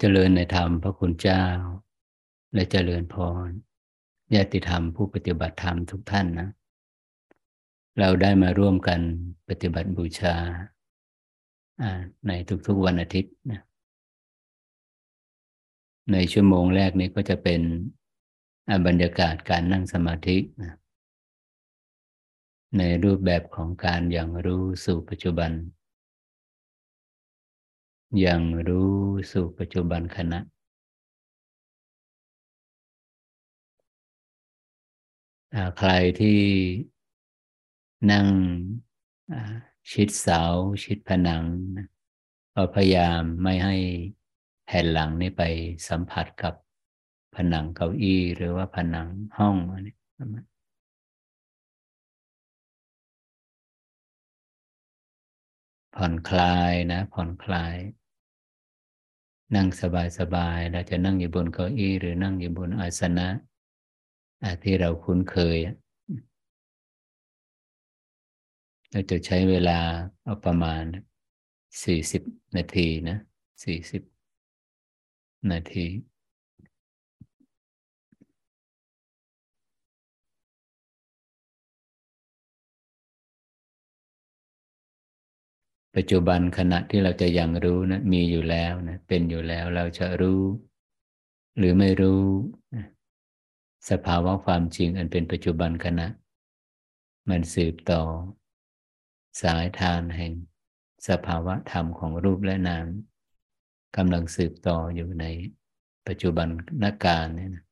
เจริญในธรรมพระคุณเจ้า และเจริญพรญาติธรรมผู้ปฏิบัติธรรมทุกท่านนะ เราได้มาร่วมกันปฏิบัติบูชา ในทุกๆวันอาทิตย์นะในชั่วโมงแรกนี้ก็จะเป็นบรรยากาศการนั่งสมาธินะในรูปแบบของการอย่างรู้สู่ปัจจุบัน อย่างรู้สู่ปัจจุบันขณะ ใครที่นั่งชิดเสาชิดผนังก็พยายามไม่ให้แผ่นหลังนี่ไปสัมผัสกับผนังเก้าอี้หรือว่าผนังห้องอันนี้ ผ่อนคลายนะ ผ่อนคลาย นั่งสบายๆเราจะนั่งอยู่บนเก้าอี้หรือนั่งอยู่บนอาสนะที่เราคุ้นเคย เราจะใช้เวลาเอาประมาณสี่สิบนาทีนะสี่สิบนาที ปัจจุบันขณะที่เราจะยังรู้นะมีอยู่แล้วนะเป็นอยู่แล้วเราจะรู้ หรือไม่รู้ สภาวะความจริงอันเป็นปัจจุบันขณะ มันสืบต่อ สายทานแห่ง สภาวะธรรมของรูปและนามกำลังสืบต่ออยู่ในปัจจุบันนักการเนี่ยนะ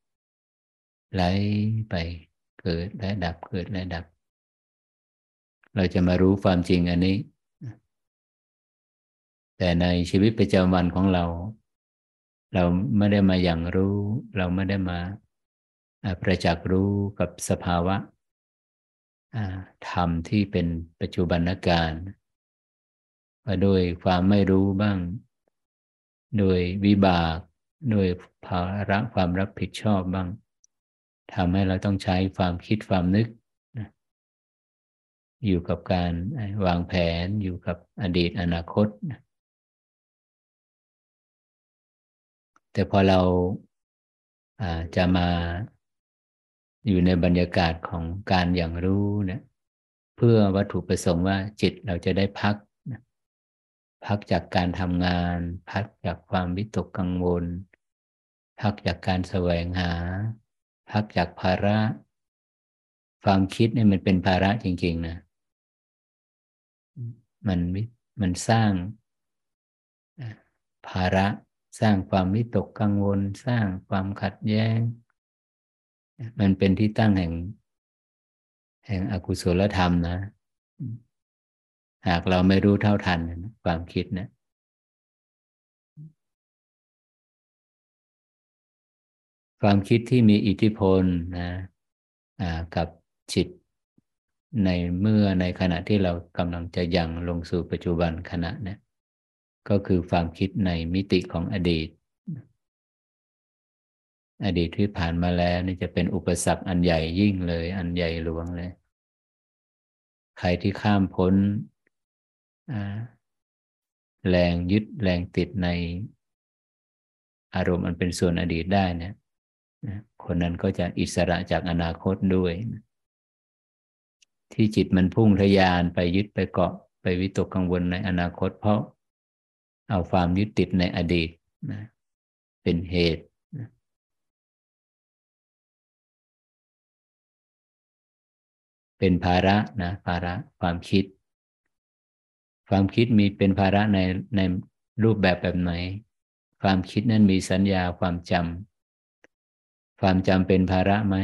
ไหลไปเกิดและดับเกิดและดับ เราจะมารู้ความจริงอันนี้ แต่ในชีวิตประจำวันของเรา เราไม่ได้มาอย่างรู้ เราไม่ได้มาประจักษ์รู้กับสภาวะธรรมที่เป็นปัจจุบันการว่าโดยความไม่รู้บ้าง โดยวิบาก โดยภาระความรับผิดชอบบ้างทำให้เราต้องใช้ความคิดความนึก อยู่กับการวางแผนอยู่กับอดีตอนาคต แต่พอเราจะมาอยู่ในบรรยากาศของการอย่างรู้เนี่ยเพื่อวัตถุประสงค์ว่าจิตเราจะได้พักพักจากการทำงาน พักจากความวิตกกังวล พักจากการแสวงหา พักจากภาระ ความคิดเนี่ยมันเป็นภาระจริง ๆ นะ มันมันสร้างภาระ สร้างความวิตกกังวล สร้างความขัดแย้ง มันเป็นที่ตั้งแห่ง แห่งอกุศลธรรมนะ หากเราไม่รู้เท่าทันความคิดเนะความคิดที่มีอิทธิพลนะกับจิตในเมื่อในขณะที่เรากำลังจะยังลงสู่ปัจจุบันขณะนะ ก็คือความคิดในมิติของอดีต อดีตที่ผ่านมาแล้วนี่จะเป็นอุปสรรคอันใหญ่ยิ่งเลย อันใหญ่หลวงเลย ใครที่ข้ามพ้นแรงยึดแรงติดในอารมณ์อันเป็นส่วนอดีตได้เนี่ยคนนั้นก็จะอิสระจากอนาคตด้วย ที่จิตมันพุ่งทยานไปยึดไปเกาะไปวิตกกังวลในอนาคต เพราะ เอาความยึดติดในอดีตนะเป็นเหตุเป็นภาระนะภาระความคิด ความคิดมีเป็นภาระในในรูปแบบแบบไหน ความคิดนั้นมีสัญญาความจำความจำเป็นภาระไหม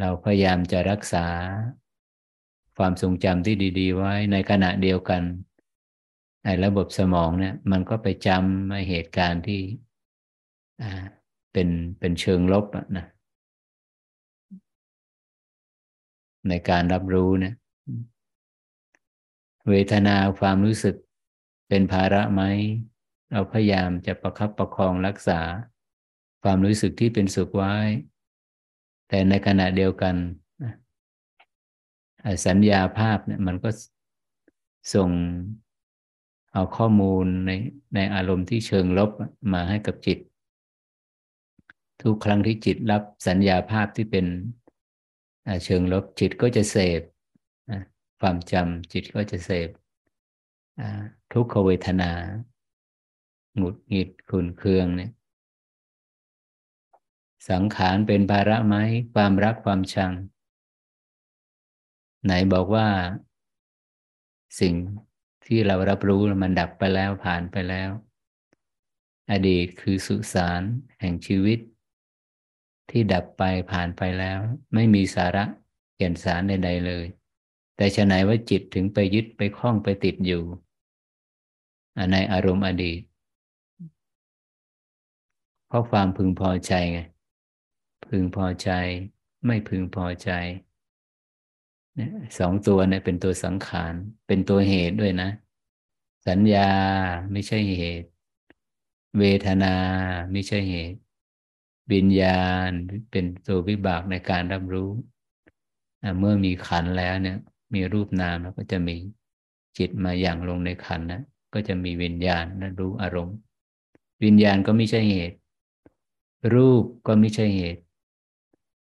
เราพยายามจะรักษาความทรงจำที่ดี ๆ ไว้ในขณะเดียวกัน ในระบบสมองเนี่ย มันก็ไปจำเหตุการณ์ที่เป็นเป็นเชิงลบนะในการรับรู้เนี่ยเวทนาความรู้สึกเป็นภาระไหมเราพยายามจะประคับประคองรักษา ความรู้สึกที่เป็นสุขไว้ แต่ในขณะเดียวกันสัญญาภาพเนี่ย มันก็ส่ง เอาข้อมูลในในอารมณ์ที่เชิงลบมาให้กับจิต ทุกครั้งที่จิตรับสัญญาภาพที่เป็นเชิงลบจิตก็จะเสพความจำจิตก็จะเสพทุกขเวทนาหงุดหงิดขุนเคืองเนี่ยสังขารเป็นภาระไหมความรักความชัง ไหนบอกว่า สิ่ง ที่เรารับรู้มันดับไปแล้วผ่านไปแล้ว อดีตคือสุสานแห่งชีวิต ที่ดับไปผ่านไปแล้ว ไม่มีสาระเกี่ยนสารใดๆเลย แต่ฉะไหนว่าจิตถึงไปยึดไปคล้องไปติดอยู่ในอารมณ์อดีต เพราะความพึงพอใจไงพึงพอใจ ไม่พึงพอใจ สองตัวเนี่ยเป็นตัวสังขาร เป็นตัวเหตุด้วยนะ สัญญาไม่ใช่เหตุ เวทนาไม่ใช่เหตุวิญญาณเป็นตัววิบากในการรับรู้ เมื่อมีขันแล้วเนี่ย มีรูปนามแล้วก็จะมีจิตมาอย่างลงในขันนะก็จะมีวิญญาณนะรู้อารมณ์ วิญญาณก็ไม่ใช่เหตุ รูปก็ไม่ใช่เหตุ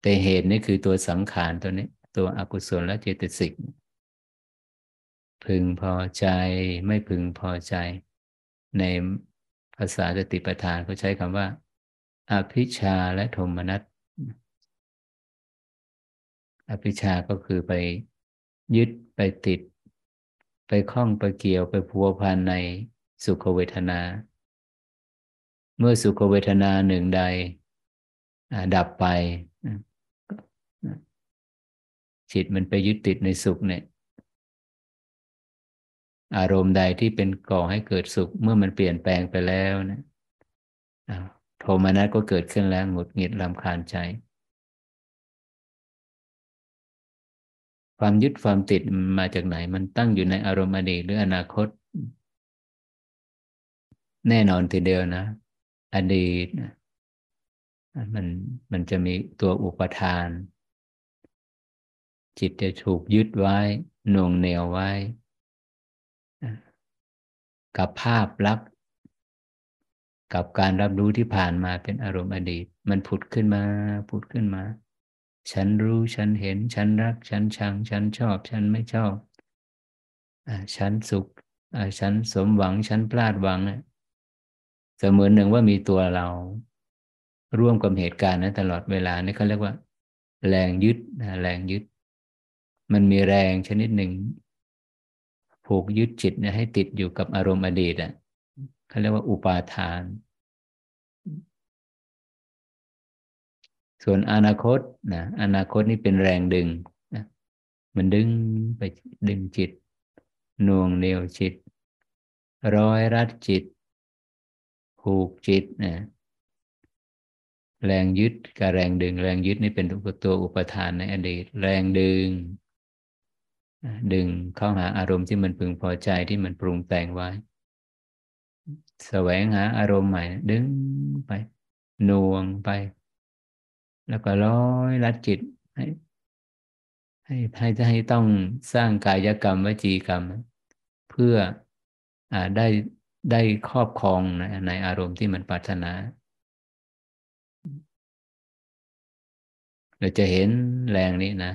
แต่เหตุนี่คือตัวสังขารตัวนี้ ตัวอกุศลและเจตสิก พึงพอใจไม่พึงพอใจ ในภาษาสติปัฏฐานเขาใช้คำว่า อภิชาและโทมนัสอภิชาก็คือไปยึดไปติด ไปคล้องไปเกี่ยวไปพัวพันในสุขเวทนา เมื่อสุขเวทนาหนึ่งใดดับไป จิตมันไปยึดติดในสุขเนี่ย อารมณ์ใดที่เป็นก่อให้เกิดสุข เมื่อมันเปลี่ยนแปลงไปแล้วนะโทมนัสก็เกิดขึ้นแล้วหงุดหงิดลำคาญใจ ความยึดความติดมาจากไหน มันตั้งอยู่ในอารมณ์อดีตหรืออนาคต แน่นอนทีเดียวนะ อดีตมันมันจะมีตัวอุปทาน จิตจะถูกยึดไว้หน่วงเหนียวไว้ กับภาพลักษณ์กับการรับรู้ที่ผ่านมาเป็นอารมณ์อดีต มันผุดขึ้นมา ผุดขึ้นมา ฉันรู้ฉันเห็น ฉันรัก ฉันชัง ฉันชอบ ฉันไม่ชอบฉันสุขฉันสมหวัง ฉันพลาดหวังเสมือนหนึ่งว่ามีตัวเรา ร่วมกับเหตุการณ์นั้นตลอดเวลานี่เขาเรียกว่า แรงยึดแรงยึด มันมีแรงชนิดหนึ่ง ผูกยึดจิตเนี่ยให้ติดอยู่กับอารมณ์อดีตอะเขาเรียกว่าอุปาทาน ส่วนอนาคตนะอนาคตนี่เป็นแรงดึงนะมันดึงไปดึงจิตน่วงเหนียวจิต ร้อยรัดจิต ผูกจิตนะแรงยึดกับแรงดึง แรงยึดนี่เป็นตัวอุปทานในอดีต แรงดึง ดึงเข้าหาอารมณ์ที่มันพึงพอใจที่มันปรุงแต่งไว้แสวงหาอารมณ์ใหม่ ดึงไปน่วงไป แล้วก็ร้อยรัดจิตให้ให้ให้ให้ต้องสร้างกายกรรมวจีกรรม เพื่ออได้ได้ครอบครองในในอารมณ์ที่มันปรารถนาเราจะเห็นแรงนี้นะ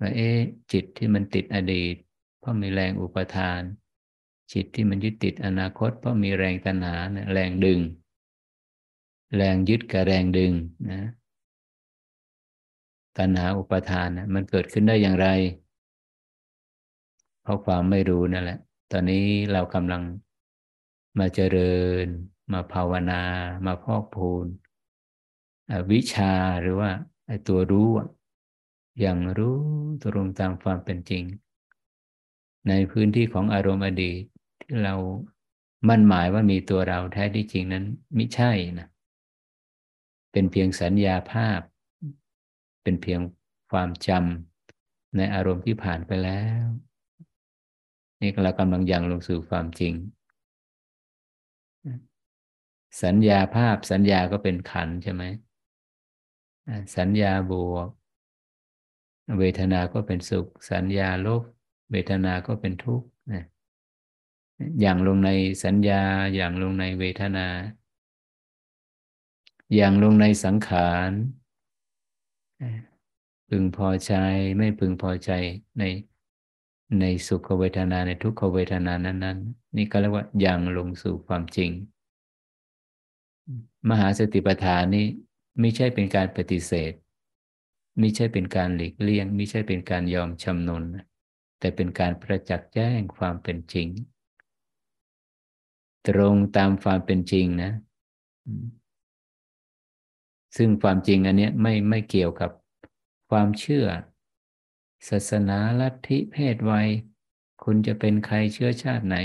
ว่าเอ๊จิตที่มันติดอดีต เพราะมีแรงอุปทาน จิตที่มันยึดติดอนาคต เพราะมีแรงตัณหาแรงดึง แรงยึดกับแรงดึงนะตัณหาอุปทานนะมันเกิดขึ้นได้อย่างไร เพราะความไม่รู้นั่นแหละ ตอนนี้เรากำลังมาเจริญ มาภาวนา มาพอกพูนวิชาหรือว่าไอตัวรู้ อย่างรู้ตรงตามความเป็นจริง ในพื้นที่ของอารมณ์อดีตที่เรามั่นหมายว่ามีตัวเราแท้ที่จริงนั้นไม่ใช่นะเป็นเพียงสัญญาภาพ เป็นเพียงความจำในอารมณ์ที่ผ่านไปแล้วนี่เรากำลังยังลงสู่ความจริง สัญญาภาพสัญญาก็เป็นขันใช่ไหมสัญญาบวก เวทนาก็เป็นสุข สัญญาลบเวทนาก็เป็นทุกข์นะอย่างลงในสัญญาอย่างลงในเวทนา อย่างลงในสังขารพึงพอใจไม่พึงพอใจในในสุขเวทนาในทุกขเวทนานั้น ๆ นี่ก็เรียกว่าอย่างลงสู่ความจริง มหาสติปัฏฐานนี้ไม่ใช่เป็นการปฏิเสธ ไม่ใช่เป็นการหลีกเลี่ยง ไม่ใช่เป็นการยอมชำนน แต่เป็นการประจักษ์แจ้งความเป็นจริง ตรงตามความเป็นจริงนะ ซึ่งความจริงอันนี้ไม่ไม่เกี่ยวกับความเชื่อ ศาสนาลัทธิเพศวัย คุณจะเป็นใครเชื้อชาติไหน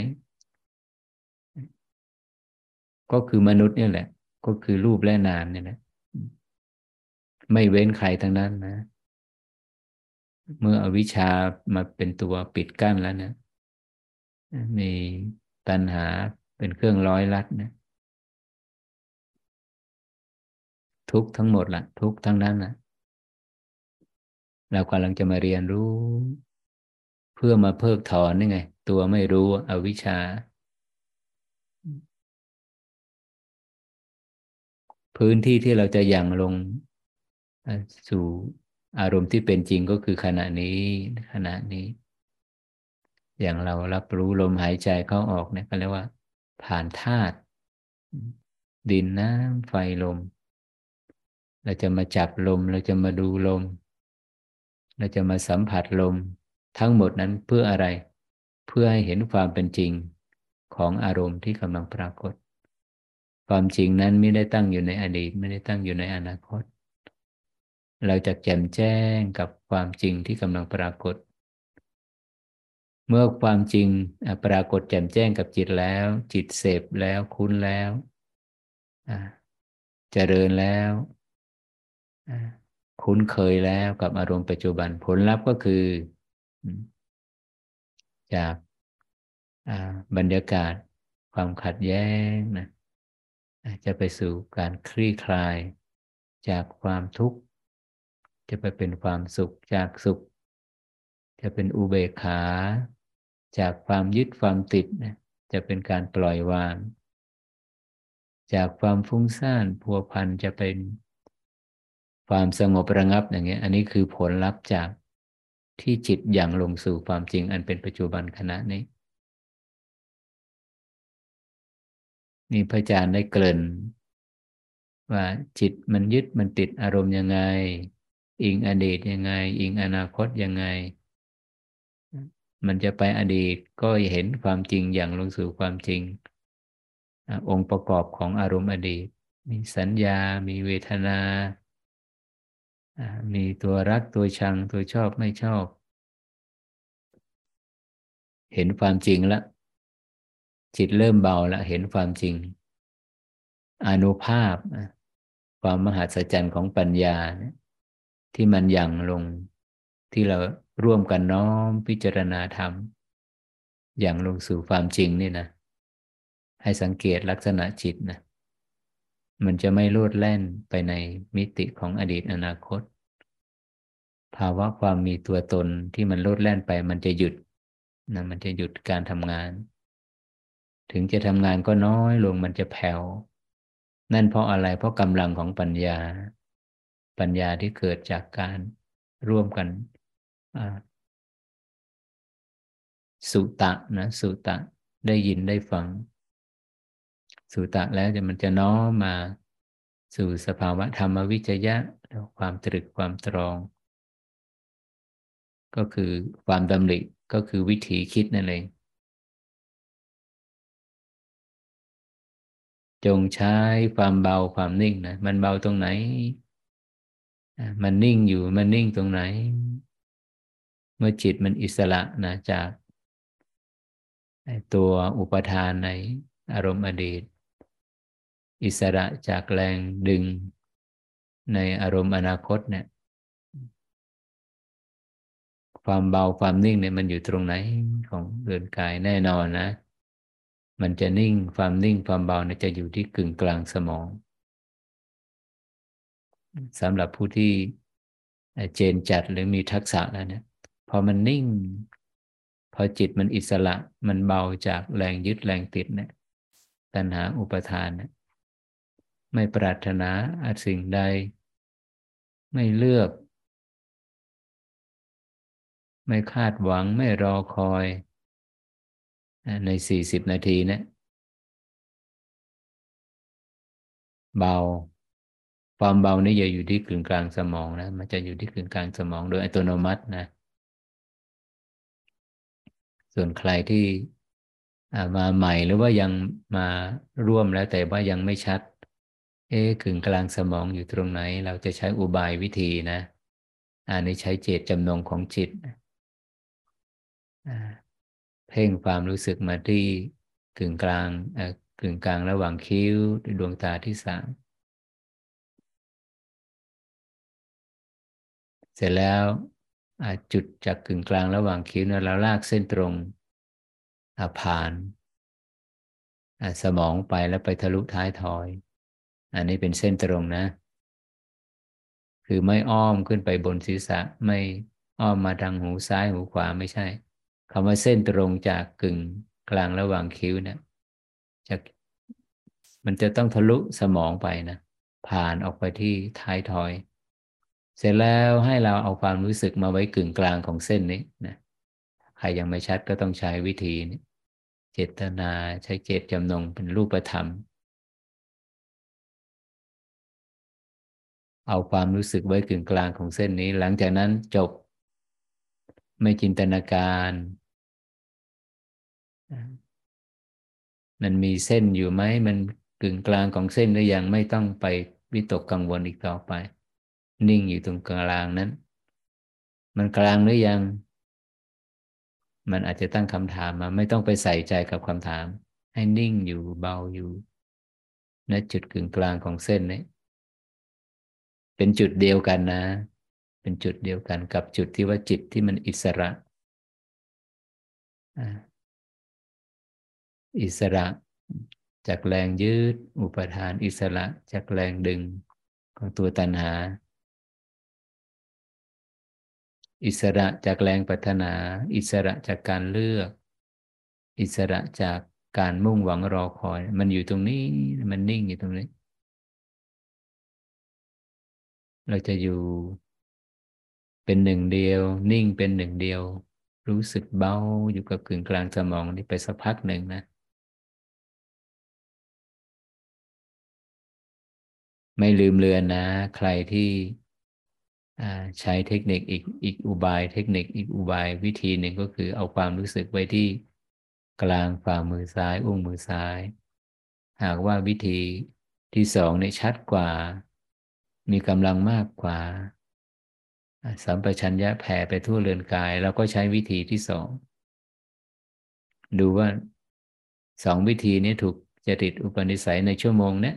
ก็คือมนุษย์นี่แหละ ก็คือรูปและนามเนี่ยนะ ไม่เว้นใครทั้งนั้นนะ เมื่ออวิชชามาเป็นตัวปิดกั้นแล้วเนะ มีตัณหาเป็นเครื่องร้อยลัดนะ ทุกทั้งหมดล่ะ ทุกทั้งนั้นนะเรากำลังจะมาเรียนรู้ เพื่อมาเพิกถอนนี่ไง ตัวไม่รู้อวิชชา พื้นที่ที่เราจะยังลง สู่อารมณ์ที่เป็นจริงก็คือขณะนี้ขณะนี้ อย่างเรารับรู้ลมหายใจเข้าออกเนี่ยก็เรียกว่า ผ่านธาตุดินน้ำไฟลม เราจะมาจับลม เราจะมาดูลม เราจะมาสัมผัสลม ทั้งหมดนั้นเพื่ออะไร เพื่อให้เห็นความเป็นจริงของอารมณ์ที่กำลังปรากฏ ความจริงนั้นไม่ได้ตั้งอยู่ในอดีต ไม่ได้ตั้งอยู่ในอนาคต เราจะแจ่มแจ้งกับความจริงที่กำลังปรากฏ เมื่อความจริงปรากฏแจ่มแจ้งกับจิตแล้ว จิตเสพแล้วคุ้นแล้วเจริญแล้วคุ้นเคยแล้วกับอารมณ์ปัจจุบันผลลัพธ์ก็คือ จากบรรยากาศความขัดแย้งนะจะไปสู่การคลี่คลาย จากความทุกข์ จะไปเป็นความสุขจากสุข จะเป็นอุเบกขา จากความยึดความติดนะจะเป็นการปล่อยวาง จากความฟุ้งซ่านพัวพันจะเป็นความสงบระงับอย่างเงี้ย อันนี้คือผลลัพธ์จากที่จิตอย่างลงสู่ความจริงอันเป็นปัจจุบันขณะนี้นี่พระอาจารย์ได้เกริ่น ว่าจิตมันยึดมันติดอารมณ์ยังไง อิงอดีตยังไง อิงอนาคตยังไง มันจะไปอดีตก็เห็นความจริงอย่างลงสู่ความจริง องค์ประกอบของอารมณ์อดีต มีสัญญา มีเวทนา มีตัวรักตัวชังตัวชอบไม่ชอบ เห็นความจริงแล้วจิตเริ่มเบาแล้วเห็นความจริง อนุภาพ ความมหัศจรรย์ของปัญญาเนี่ย ที่มันยังลงที่เราร่วมกันน้อมพิจารณาธรรม อย่างลงสู่ความจริงนี่นะ ให้สังเกตลักษณะจิตนะ มันจะไม่ลูดแล่นไปในมิติของอดีตอนาคต ภาวะความมีตัวตนที่มันลูดแล่นไปมันจะหยุดนะมันจะหยุดการทำงาน ถึงจะทำงานก็น้อยลงมันจะแผ่วนั่นเพราะอะไรเพราะกำลังของปัญญา ปัญญาที่เกิดจากการร่วมกันสุตะนะสุตะได้ยินได้ฟัง สุตะแล้วจะมันจะน้อมมาสู่สภาวะธรรมวิจยะ ความตรึกความตรอง ก็คือความดำริก็คือวิธีคิดนั่นเองจงใช้ความเบาความนิ่งนะ มันเบาตรงไหน มันนิ่งอยู่มันนิ่งตรงไหน เมื่อจิตมันอิสระนะจากตัวอุปทานในอารมณ์อดีต อิสระจากแรงดึงในอารมณ์อนาคตเนี่ย ความเบาความนิ่งเนี่ยมันอยู่ตรงไหนของเรือนกายแน่นอนนะ มันจะนิ่งความนิ่งความเบาเนี่ยจะอยู่ที่กึ่งกลางสมอง สำหรับผู้ที่เจนจัดหรือมีทักษะแล้วเนี่ยพอมันนิ่ง พอจิตมันอิสระมันเบาจากแรงยึดแรงติดเนี่ยตัณหาอุปทานเนะไม่ปรารถนาสิ่งใด ไม่เลือก ไม่คาดหวังไม่รอคอยในสี่สิบนาทีเนะี่ยเบา ความเบานี่จะอยู่ที่กึ่งกลางสมองนะ มันจะอยู่ที่กึ่งกลางสมองโดยอัตโนมัตินะ ส่วนใครที่มาใหม่หรือว่ายังมาร่วมแล้วแต่ว่ายังไม่ชัด เอ๊กึ่งกลางสมองอยู่ตรงไหน เราจะใช้อุบายวิธีนะ อันนี้ใช้เจตจำนงของจิตเพ่งความรู้สึกมาที่กึ่งกลางกึ่งกลางระหว่างคิ้วดวงตาที่สาม สร็จแล้วจุดจากกึ่งกลางระหว่างคิ้วนะเราลากเส้นตรงผ่านสมองไปแล้วไปทะลุท้ายทอย อันนี้เป็นเส้นตรงนะ คือไม่อ้อมขึ้นไปบนศีรษะไม่อ้อมมาทางหูซ้ายหูขวาไม่ใช่คำว่าเส้นตรงจากกึ่งกลางระหว่างคิ้วเนะี่ยจะมันจะต้องทะลุสมองไปนะผ่านออกไปที่ท้ายทอย เสร็จแล้วให้เราเอาความรู้สึกมาไว้กึ่งกลางของเส้นนี้นะใครยังไม่ชัดก็ต้องใช้วิธีนี้เจตนาใช้เจตจำนงเป็นรูปธรรม เอาความรู้สึกไว้กึ่งกลางของเส้นนี้ หลังจากนั้นจบ ไม่จินตนาการ มันมีเส้นอยู่ไหมมันกึ่งกลางของเส้นหรือยังไม่ต้องไปวิตกกังวลอีกต่อไป นิ่งอยู่ตรงกลางนั้น มันกลางหรือยัง มันอาจจะตั้งคำถามมา ไม่ต้องไปใส่ใจกับคำถาม ให้นิ่งอยู่เบาอยู่ณจุดกึ่งกลางของเส้นนี้เป็นจุดเดียวกันนะ เป็นจุดเดียวกันกับจุดที่ว่าจิตที่มันอิสระ อิสระจากแรงยืด อุปทานอิสระจากแรงดึงของตัวตัณหา อิสระจากแรงปรารถนา อิสระจากการเลือก อิสระจากการมุ่งหวังรอคอย มันอยู่ตรงนี้มันนิ่งอยู่ตรงนี้ เราจะอยู่ เป็นหนึ่งเดียว นิ่งเป็นหนึ่งเดียว รู้สึกเบาอยู่กับกึ่งกลางสมองนี่ไปสักพักหนึ่งนะไม่ลืมเลือนนะ ใครที่ ใช้เทคนิคอีกอีกอุบายเทคนิคอีกอุบายวิธีหนึ่งก็คือเอาความรู้สึกไว้ที่กลางฝ่ามือซ้าย อุ้งมือซ้าย หากว่าวิธีที่สองเนี่ยชัดกว่า มีกำลังมากกว่า สัมปชัญญะแผ่ไปทั่วเรือนกายเราก็ใช้วิธีที่สอง ดูว่าสองวิธีนี้ถูกจริตอุปนิสัยในชั่วโมงเนี้ย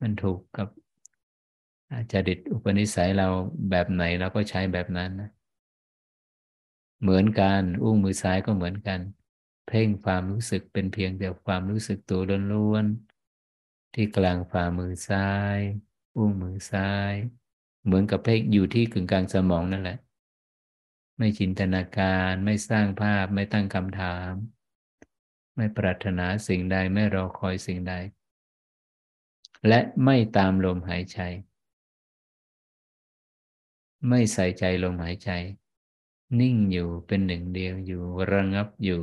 มันถูกกับ จริตอุปนิสัยเราแบบไหนเราก็ใช้แบบนั้นนะเหมือนกันอุ้งมือซ้ายก็เหมือนกัน เพ่งความรู้สึกเป็นเพียงแต่ความรู้สึกตัวล้วนๆที่กลางฝ่ามือซ้าย อุ้งมือซ้าย เหมือนกับเพ่งอยู่ที่กึ่งกลางสมองนั่นแหละ ไม่จินตนาการไม่สร้างภาพไม่ตั้งคำถาม ไม่ปรารถนาสิ่งใดไม่รอคอยสิ่งใด และไม่ตามลมหายใจ ไม่ใส่ใจลมหายใจ นิ่งอยู่เป็นหนึ่งเดียวอยู่ระงับอยู่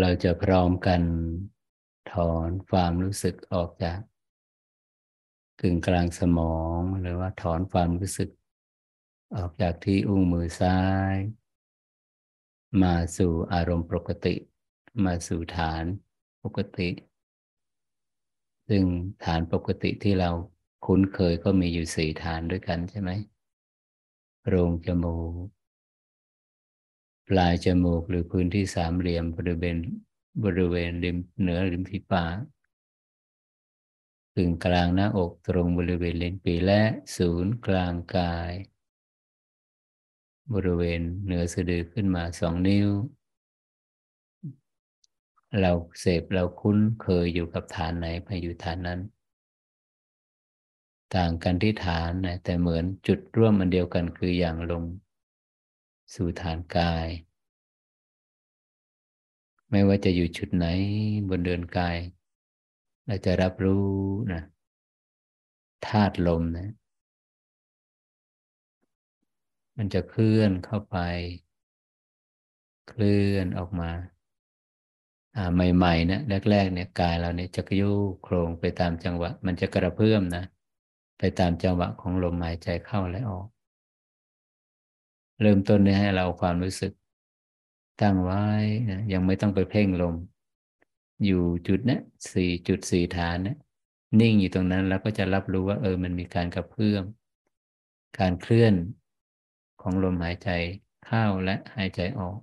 เราจะพร้อมกันถอนความรู้สึกออกจากกึ่งกลางสมอง หรือว่าถอนความรู้สึก ออกจากที่อุ้งมือซ้าย มาสู่อารมณ์ปกติ มาสู่ฐานปกติ ซึ่งฐานปกติที่เราคุ้นเคยก็มีอยู่สี่ฐานด้วยกันใช่ไหมโรงจมูก ลายจมูกหรือพื้นที่สามเหลี่ยมบริเวณบริเวณริมเหนือริมฝีปากกึ่งกลางหน้าอกตรงบริเวณเลนปีและศูนย์กลางกาย บริเวณเหนือสะดือขึ้นมาสองนิ้ว เราเสพเราคุ้นเคยอยู่กับฐานไหนไปอยู่ฐานนั้น ต่างกันที่ฐานนะแต่เหมือนจุดร่วมมันเดียวกันคืออย่างลง สู่ฐานกาย ไม่ว่าจะอยู่จุดไหนบนเดินกาย เราจะรับรู้นะธาตุลมนะ มันจะเคลื่อนเข้าไป เคลื่อนออกมา อ่าใหม่ๆนะแรกๆเนี่ยกายเราเนี่ยจะยุโครงไปตามจังหวะ มันจะกระเพื่อมนะ ไปตามจังหวะของลมหายใจเข้าและออก เริ่มต้นเนี่ยให้เราความรู้สึกตั้งไว้นะยังไม่ต้องไปเพ่งลม อยู่จุดนี้สี่จุดสี่ฐานนะนิ่งอยู่ตรงนั้นแล้วก็จะรับรู้ว่า เออมันมีการกระเพื่อมการเคลื่อนของลมหายใจเข้าและหายใจออก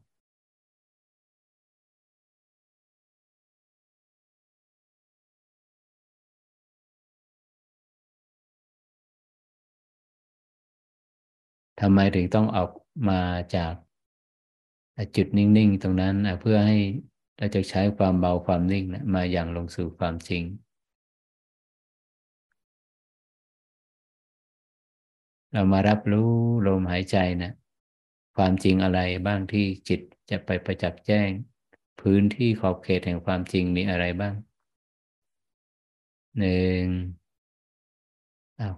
ทำไมถึงต้องออก มาจากจุดนิ่ง ๆ ตรงนั้นเพื่อให้เราจะใช้ความเบาความนิ่งนะมาอย่างลงสู่ความจริง เรามารับรู้ลมหายใจนะความจริงอะไรบ้างที่จิตจะไปประจักษ์แจ้ง พื้นที่ขอบเขตแห่งความจริงมีอะไรบ้างหนึ่ง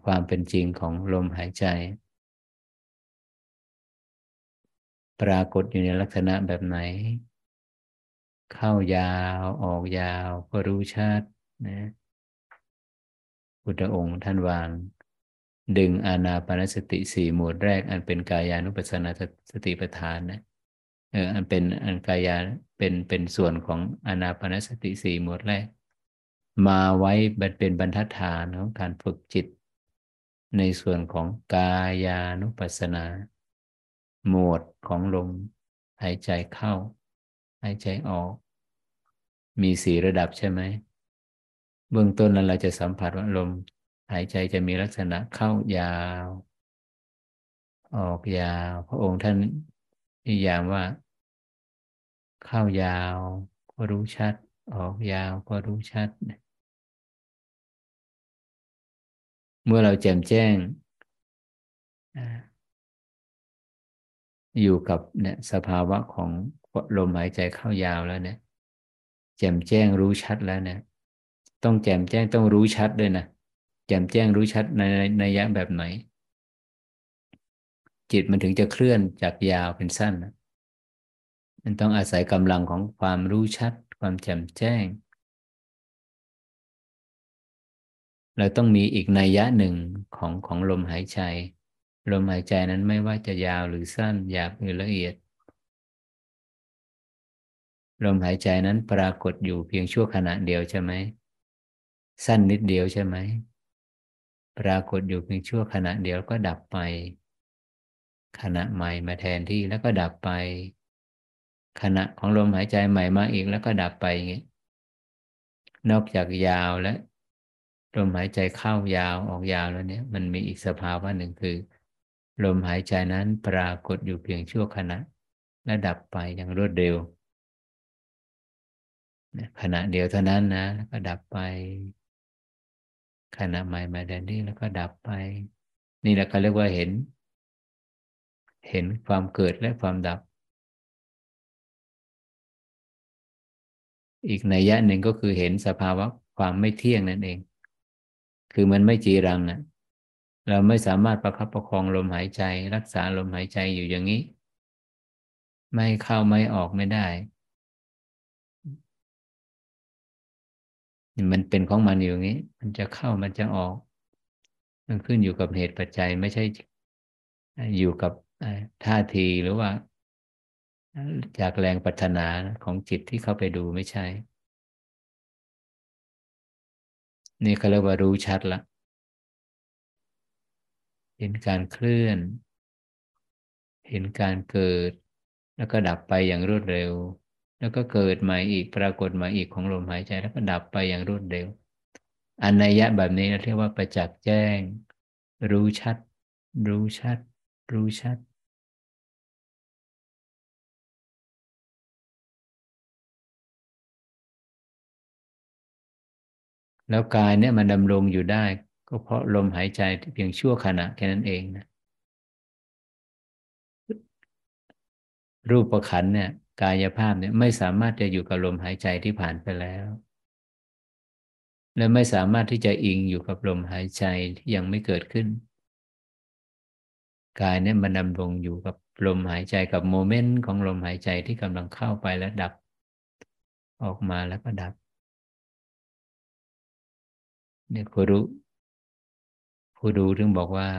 ความเป็นจริงของลมหายใจ ปรากฏอยู่ในลักษณะแบบไหน เข้ายาวออกยาวก็รู้ชัดนะพุทธองค์ท่านวาง ดึงอานาปนสติสี่หมวดแรก อันเป็นกายานุปัสสนาสติปัฏฐานนะเอออันเป็นอันกายาเป็นเป็นส่วนของอานาปนสติสี่หมวดแรก มาไว้เป็นบรรทัดฐานของการฝึกจิต ในส่วนของกายานุปัสสนา หมวดของลม หายใจเข้า หายใจออก มีสี่ระดับใช่ไหม เบื้องต้นนั้นเราจะสัมผัสว่าลม หายใจจะมีลักษณะเข้ายาว ออกยาว พระองค์ท่านนิยามว่า เข้ายาวก็รู้ชัด ออกยาวก็รู้ชัด เมื่อเราแจ่มแจ้ง อยู่กับเนี่ยสภาวะของลมหายใจเข้ายาวแล้วเนี่ยแจ่มแจ้งรู้ชัดแล้วเนี่ย ต้องแจ่มแจ้งต้องรู้ชัดด้วยนะแจ่มแจ้งรู้ชัดในในยะแบบไหน จิตมันถึงจะเคลื่อนจากยาวเป็นสั้นนะมันต้องอาศัยกำลังของความรู้ชัด ความแจ่มแจ้ง เราต้องมีอีกนัยยะหนึ่งของของลมหายใจ ลมหายใจนั้นไม่ว่าจะยาวหรือสั้นหยาบหรือละเอียด ลมหายใจนั้นปรากฏอยู่เพียงชั่วขณะเดียวใช่ไหม สั้นนิดเดียวใช่ไหม ปรากฏอยู่เพียงชั่วขณะเดียวก็ดับไป ขณะใหม่มาแทนที่แล้วก็ดับไป ขณะของลมหายใจใหม่มาอีกแล้วก็ดับไปอย่างนี้นอกจากยาวและลมหายใจเข้ายาวออกยาวแล้วเนี่ย มันมีอีกสภาวะหนึ่งคือ ลมหายใจนั้นปรากฏอยู่เพียงชั่วขณะ และดับไปอย่างรวดเร็วขณะเดียวเท่านั้นนะแล้วก็ดับไป ขณะใหม่มาแดนที่แล้วก็ดับไป นี่แหละก็เรียกว่าเห็น เห็นความเกิดและความดับ อีกในยะหนึ่งก็คือเห็นสภาวะความไม่เที่ยงนั่นเอง คือมันไม่จีรังอะ เราไม่สามารถประคับประคองลมหายใจ รักษาลมหายใจอยู่อย่างนี้ ไม่เข้าไม่ออกไม่ได้มันเป็นของมันอยู่อย่างนี้ มันจะเข้ามันจะออก มันขึ้นอยู่กับเหตุปัจจัยไม่ใช่อยู่กับท่าทีหรือว่า จากแรงปัฒนาของจิตที่เข้าไปดูไม่ใช่ นี่เขาเรียกว่ารู้ชัดละ เห็นการเคลื่อน เห็นการเกิด แล้วก็ดับไปอย่างรวดเร็ว แล้วก็เกิดใหม่อีกปรากฏใหม่อีกของลมหายใจ แล้วก็ดับไปอย่างรวดเร็ว อันนัยยะแบบนี้เราเรียกว่าประจักษ์แจ้ง รู้ชัด รู้ชัด รู้ชัดแล้วกายเนี่ยมันดำรงอยู่ได้ ก็เพราะลมหายใจเพียงชั่วขณะแค่นั้นเองนะรูปประขันเนี่ย กายภาพเนี่ยไม่สามารถจะอยู่กับลมหายใจที่ผ่านไปแล้ว และไม่สามารถที่จะอิงอยู่กับลมหายใจที่ยังไม่เกิดขึ้น กายเนี่ยมันดำรงอยู่กับลมหายใจกับโมเมนต์ของลมหายใจที่กำลังเข้าไปและดับ ออกมาแล้วก็ดับเนี่ยครูรู้ ผู้ดูถึงบอกว่า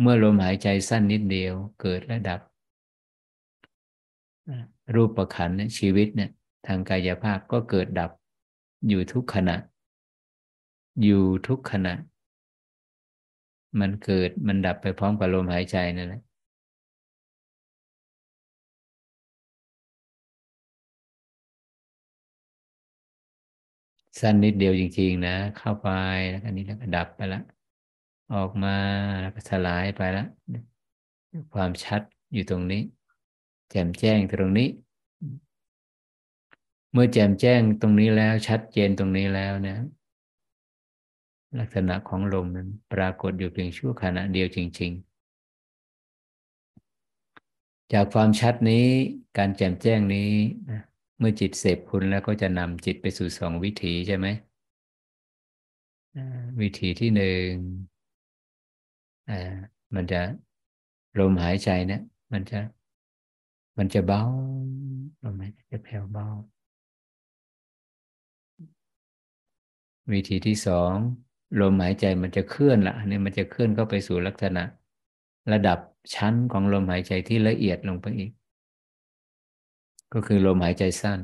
เมื่อลมหายใจสั้นนิดเดียว เกิดและดับ รูปประขันชีวิตเนี่ย ทางกายภาพก็เกิดดับ อยู่ทุกขณะ อยู่ทุกขณะ มันเกิดมันดับไปพร้อมกับลมหายใจนั่นแหละสั้นนิดเดียวจริงๆนะ เข้าไปแล้วอันนี้แล้วก็ดับไปละ ออกมาแล้วก็สลายไปแล้วความชัดอยู่ตรงนี้ แจ่มแจ้งตรงนี้ เมื่อแจ่มแจ้งตรงนี้แล้วชัดเจนตรงนี้แล้วนะ ลักษณะของลมนั้นปรากฏอยู่เพียงชั่วขณะเดียวจริง ๆ จากความชัดนี้การแจ่มแจ้งนี้เมื่อจิตเสพคุณแล้วก็จะนำจิตไปสู่สองวิถีใช่ไหมวิธีที่หนึ่ง มันจะลมหายใจเนี่ย มันจะ มันจะเบาลมหายใจจะแผ่วเบา วิธีที่สองลมหายใจมันจะเคลื่อนละนี่มันจะเคลื่อนเข้าไปสู่ลักษณะ ระดับชั้นของลมหายใจที่ละเอียดลงไปอีก ก็คือลมหายใจสั้น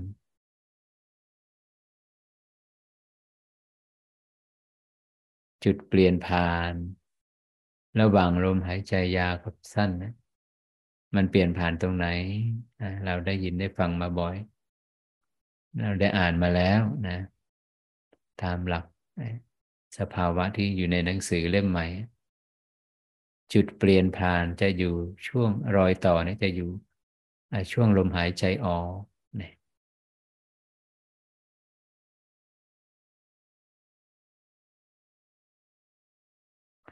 จุดเปลี่ยนผ่าน ระหว่างลมหายใจยาวกับสั้นนะมันเปลี่ยนผ่านตรงไหน เราได้ยินได้ฟังมาบ่อย เราได้อ่านมาแล้วนะ ตามหลักสภาวะที่อยู่ในหนังสือเล่มใหม่ จุดเปลี่ยนผ่านจะอยู่ช่วงรอยต่อนี่จะอยู่ช่วงลมหายใจออก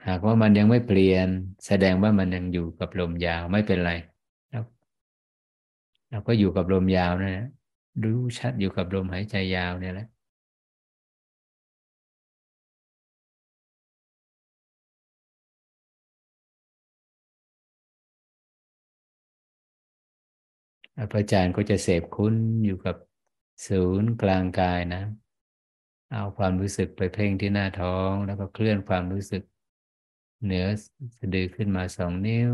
หากว่ามันยังไม่เปลี่ยน แสดงว่ามันยังอยู่กับลมยาวไม่เป็นไรเราก็อยู่กับลมยาวนะั่นรู้ชัดอยู่กับลมหายใจยาวเนี่ยแหละพระอาจารย์ก็จะเสพคุ้นอยู่กับศูนย์กลางกายนะ เอาความรู้สึกไปเพ่งที่หน้าท้องแล้วก็เคลื่อนความรู้สึก เหนือสะดือขึ้นมาสองนิ้ว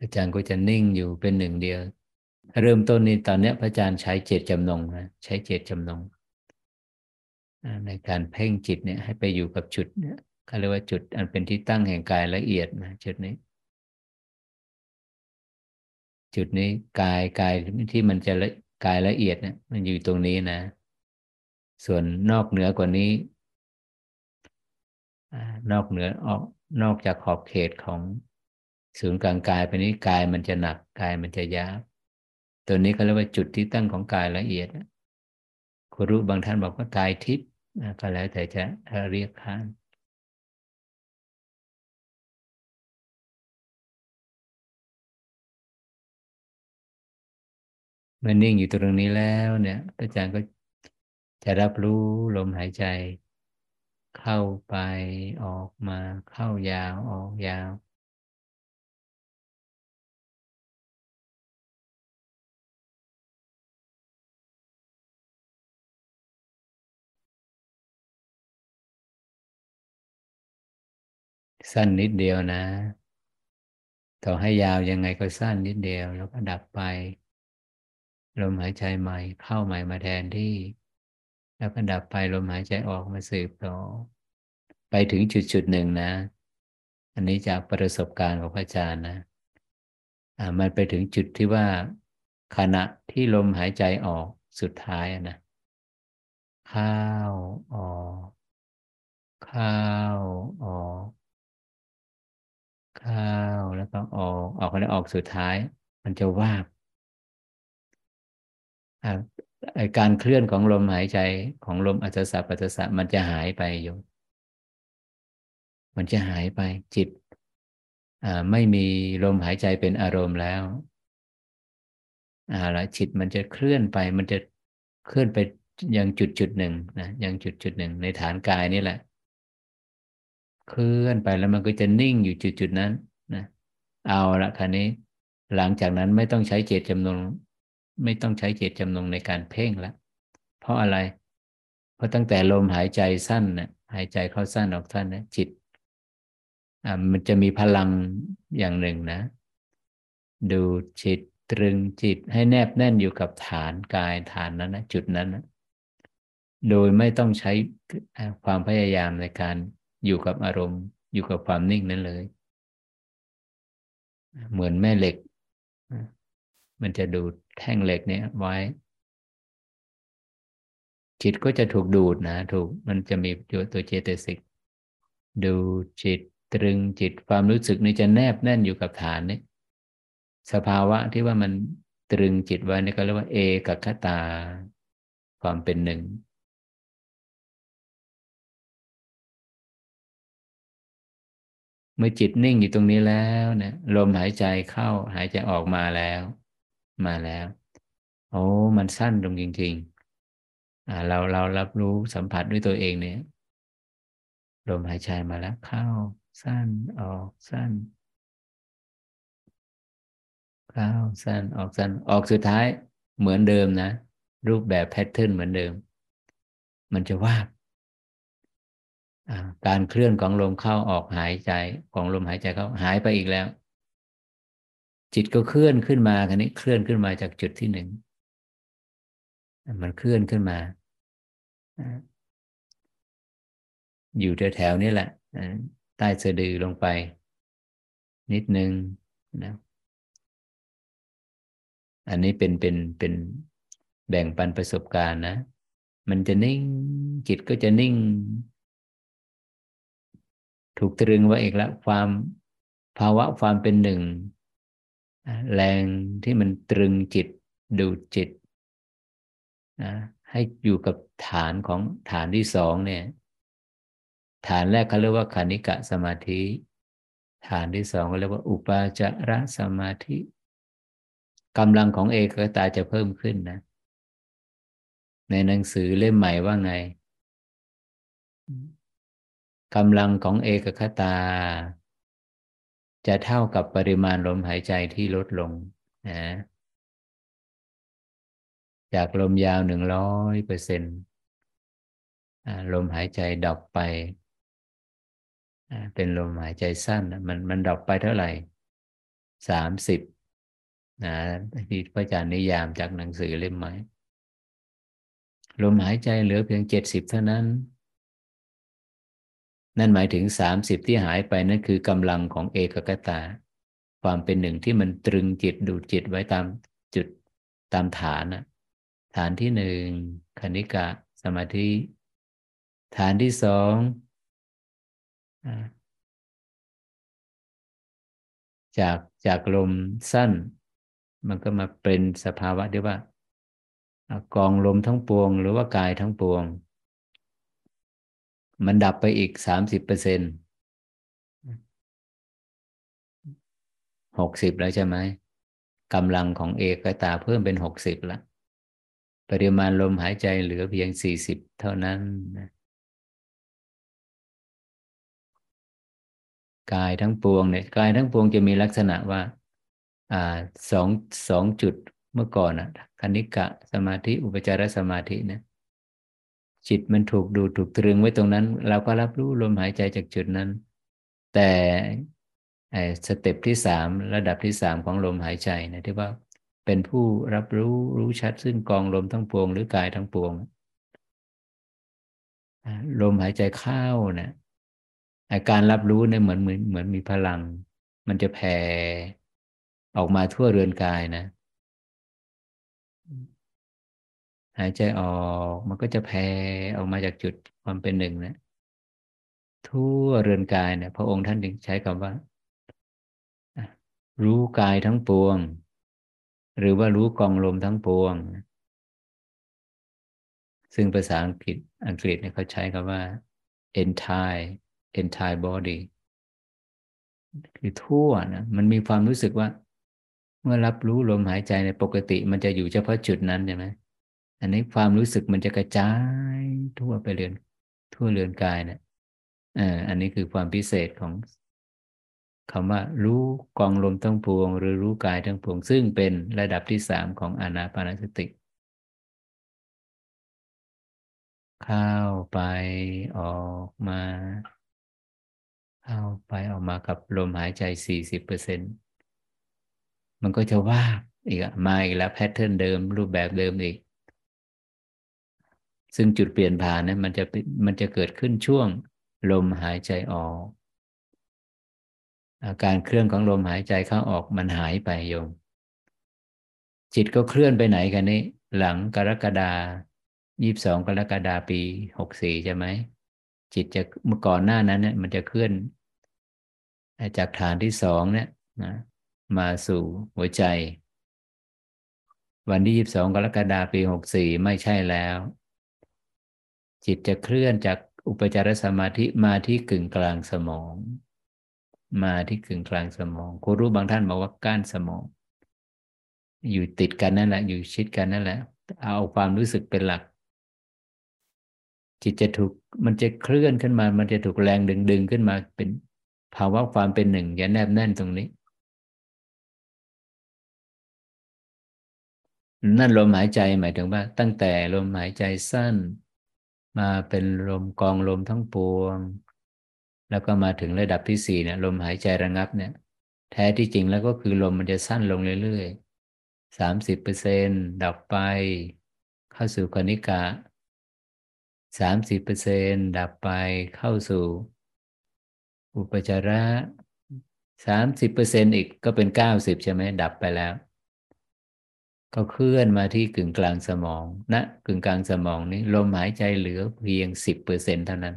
อาจารย์ก็จะนิ่งอยู่เป็นหนึ่งเดียว เริ่มต้นนี้ตอนนี้พระอาจารย์ใช้เจตจำนงนะใช้เจตจำนงในการเพ่งจิตเนี่ยให้ไปอยู่กับจุดเนี่ยเขาเรียกว่าจุดอันเป็นที่ตั้งแห่งกายละเอียดนะจุดนี้ จุดนี้กายกายที่มันจะละกายละเอียดเนี่ยมันอยู่ตรงนี้นะ ส่วนนอกเหนือกว่านี้ นอกเหนือออกนอกจากขอบเขตของศูนย์กลางกายไปนี้กายมันจะหนักกายมันจะยาวตัวนี้เขาเรียกว่าจุดที่ตั้งของกายละเอียดครูรู้บางท่านบอกว่ากายทิพย์ก็แล้วแต่จะเรียกข้านเมื่อนิ่งอยู่ตรงนี้แล้วเนี่ยอาจารย์ก็ จะรับรู้ลมหายใจ เข้าไปออกมาเข้ายาวออกยาวสั้นนิดเดียวนะ ต่อให้ยาวยังไงก็สั้นนิดเดียว แล้วก็ดับไป ลมหายใจใหม่เข้าใหม่มาแทนที่ แล้วก็ดับไปลมหายใจออกมาสืบต่อ ไปถึงจุดจุดหนึ่งนะ อันนี้จากประสบการณ์ของพระอาจารย์นะอ่ามันไปถึงจุดที่ว่า ขณะที่ลมหายใจออกสุดท้ายนะเข้าออกเข้าออกเข้าแล้วก็ออกออกแล้วออกสุดท้าย มันจะวาบ การเคลื่อนของลมหายใจของลมอัศสะปัสสะมันจะหายไปอยู่มันจะหายไปจิตไม่มีลมหายใจเป็นอารมณ์แล้วอ่าละจิตมันจะเคลื่อนไป มันจะเคลื่อนไปยังจุดจุดหนึ่งนะยังจุดจุดหนึ่งในฐานกายนี่แหละ เคลื่อนไปแล้วมันก็จะนิ่งอยู่จุดจุดนั้นนะเอาละคันนี้ หลังจากนั้นไม่ต้องใช้เจตจำนง ไม่ต้องใช้เจตจำนงในการเพ่งแล้วเพราะอะไร เพราะตั้งแต่ลมหายใจสั้นนะหายใจเข้าสั้นออกสั้นนะจิตอ่ามันจะมีพลังอย่างหนึ่งนะ ดูจิตตรึงจิตให้แนบแน่นอยู่กับฐานกายฐานนั้นนะจุดนั้นนะโดยไม่ต้องใช้ความพยายามในการอยู่กับอารมณ์ อยู่กับความนิ่งนั้นเลย เหมือนแม่เหล็ก มันจะดูด แท่งเหล็กเนี่ยไว้ จิตก็จะถูกดูดนะถูกมันจะมีตัวตัวเจตสิกดูจิตตรึงจิตความรู้สึกนี้จะแนบแน่นอยู่กับฐานนี้สภาวะที่ว่ามันตรึงจิตไว้นี่ก็เรียกว่า เอกคตา ความเป็นหนึ่งเมื่อจิตนิ่งอยู่ตรงนี้แล้วเนี่ยลมหายใจเข้าหายใจออกมาแล้ว มาแล้วโอ้มันสั้นตรงจริง ๆ อ่า เราเรารับรู้สัมผัสด้วยตัวเองเนี่ยลมหายใจมาแล้วเข้า สั้นออกสั้นเข้าสั้นออกสั้นออกสุดท้ายเหมือนเดิมนะ รูปแบบแพทเทิร์นเหมือนเดิม มันจะว่าการเคลื่อนของลมเข้าออกหายใจของลมหายใจเข้าหายไปอีกแล้ว จิตก็เคลื่อนขึ้นมาคันนี้เคลื่อนขึ้นมาจากจุดที่หนึ่งมันเคลื่อนขึ้นมา อยู่แถวๆนี้แหละใต้สะดือลงไป นิดนึงนะอันนี้เป็นเป็นเป็นแบ่งปันประสบการณ์นะ มันจะนิ่งจิตก็จะนิ่ง ถูกตรึงไว้อีกแล้วความภาวะความเป็นหนึ่ง แรงที่มันตรึงจิตดูจิตนะให้อยู่กับฐานของฐานที่สองเนี่ย ฐานแรกเขาเรียกว่าคานิกะสมาธิ ฐานที่สองเขาเรียกว่า อุปาจารสมาธิกำลังของเอกตาจะเพิ่มขึ้นนะ ในหนังสือเล่มใหม่ว่าไงกำลังของเอกคตา จะเท่ากับปริมาณลมหายใจที่ลดลงนะจากลมยาวหนึ่งร้อยเปอร์เซ็นต์ลมหายใจดับไป เป็นลมหายใจสั้น มันมันดับไปเท่าไหร่สามสิบนะที่พระอาจารย์นิยามจากหนังสือเล่มใหม่ลมหายใจเหลือเพียงเจ็ดสิบเท่านั้น นั่นหมายถึงสามสิบที่หายไปนั่นคือกำลังของเอกกตา ความเป็นหนึ่งที่มันตรึงจิตดูจิตไว้ตามจุดตามฐานนะฐานที่หนึ่งคณิกะสมาธิ ฐานที่สองจากจากลมสั้น มันก็มาเป็นสภาวะที่ว่ากองลมทั้งปวง หรือว่ากายทั้งปวง มันดับไปอีกสามสิบเปอร์เซ็นต์หกสิบแล้วใช่ไหมกำลังของเอกตาเพิ่มเป็นหกสิบละปริมาณลมหายใจเหลือเพียงสี่สิบเท่านั้นนะกายทั้งปวงเนี่ยกายทั้งปวงจะมีลักษณะว่าอ่าสองสองจุดเมื่อก่อนอะคณิกะสมาธิอุปจารสมาธินะ จิตมันถูกดูถูกตรึงไว้ตรงนั้น เราก็รับรู้ลมหายใจจากจุดนั้น แต่สเต็ปที่สามระดับที่สามของลมหายใจนะที่ว่าเป็นผู้รับรู้รู้ชัด ซึ่งกองลมทั้งปวงหรือกายทั้งปวง ลมหายใจเข้านะอาการรับรู้เนี่ยเหมือนเหมือนเหมือนมีพลัง มันจะแผ่ออกมาทั่วเรือนกายนะ หายใจออกมันก็จะแผ่ออกมาจากจุดความเป็นหนึ่งนะทั่วเรือนกายเนี่ยพระองค์ท่านจึงใช้คำว่า รู้กายทั้งปวง หรือว่ารู้กองลมทั้งปวง ซึ่งภาษาอังกฤษอังกฤษเนี่ยเขาใช้คำว่า entire entire body คือทั่วนะมันมีความรู้สึกว่า เมื่อรับรู้ลมหายใจในปกติ มันจะอยู่เฉพาะจุดนั้นใช่ไหม อันนี้ความรู้สึกมันจะกระจายทั่วไปเรือนทั่วเรือนกายเนะี่ยอันนี้คือความพิเศษของคำว่า รู้กองลมทั้งปวง หรือรู้กายทั้งปวง ซึ่งเป็นระดับที่สามของอานาปานสติเข้าไปออกมา เข้าไปออกมากับลมหายใจสี่สิบเปอร์เซ็นมันก็จะว่าอีกมาอีกแล้วแพทเทิร์นเดิมรูปแบบเดิมอีก ซึ่งจุดเปลี่ยนผ่านนะมันจะมันจะเกิดขึ้นช่วงลมหายใจออก อาการเคลื่อนของลมหายใจเข้าออกมันหายไปโยม จิตก็เคลื่อนไปไหนกันนี่หลังกรกฎายี่สองกรกฎาปีหกสี่ใช่ไหม จิตจะเมื่อก่อนหน้านั้นเนี่ยมันจะเคลื่อนจากฐานที่สองเนี่ยนะมาสู่หัวใจ วันที่ยี่สองกรกฎาปีหกสี่ไม่ใช่แล้ว จิตจะเคลื่อนจากอุปจารสมาธิมาที่กึ่งกลางสมอง มาที่กึ่งกลางสมองครูรู้บางท่านบอกว่าก้านสมอง อยู่ติดกันนั่นแหละ อยู่ชิดกันนั่นแหละ เอาความรู้สึกเป็นหลัก จิตจะถูกมันจะเคลื่อนขึ้นมา มันจะถูกแรงดึงดึงขึ้นมาเป็นภาวะความเป็นหนึ่งอย่าแนบแน่นตรงนี้ นั่นลมหายใจหมายถึงว่า ตั้งแต่ลมหายใจสั้น มาเป็นลมกองลมทั้งปวง แล้วก็มาถึงระดับที่สี่เนี่ยลมหายใจระงับเนี่ยแท้ที่จริงแล้วก็คือลมมันจะสั้นลงเรื่อยๆสามสิบเปอร์เซ็นดับไป เข้าสู่คณิกะสามสิบเปอร์เซ็นดับไปเข้าสู่ อุปจาระสามสิบเปอร์เซ็นอีกก็เป็นเก้าสิบใช่ไหมดับไปแล้ว ก็เคลื่อนมาที่กึ่งกลางสมองณนะกึ่งกลางสมองนี้ลมหายใจเหลือเพียงสิบเปอร์เซ็นเท่านั้น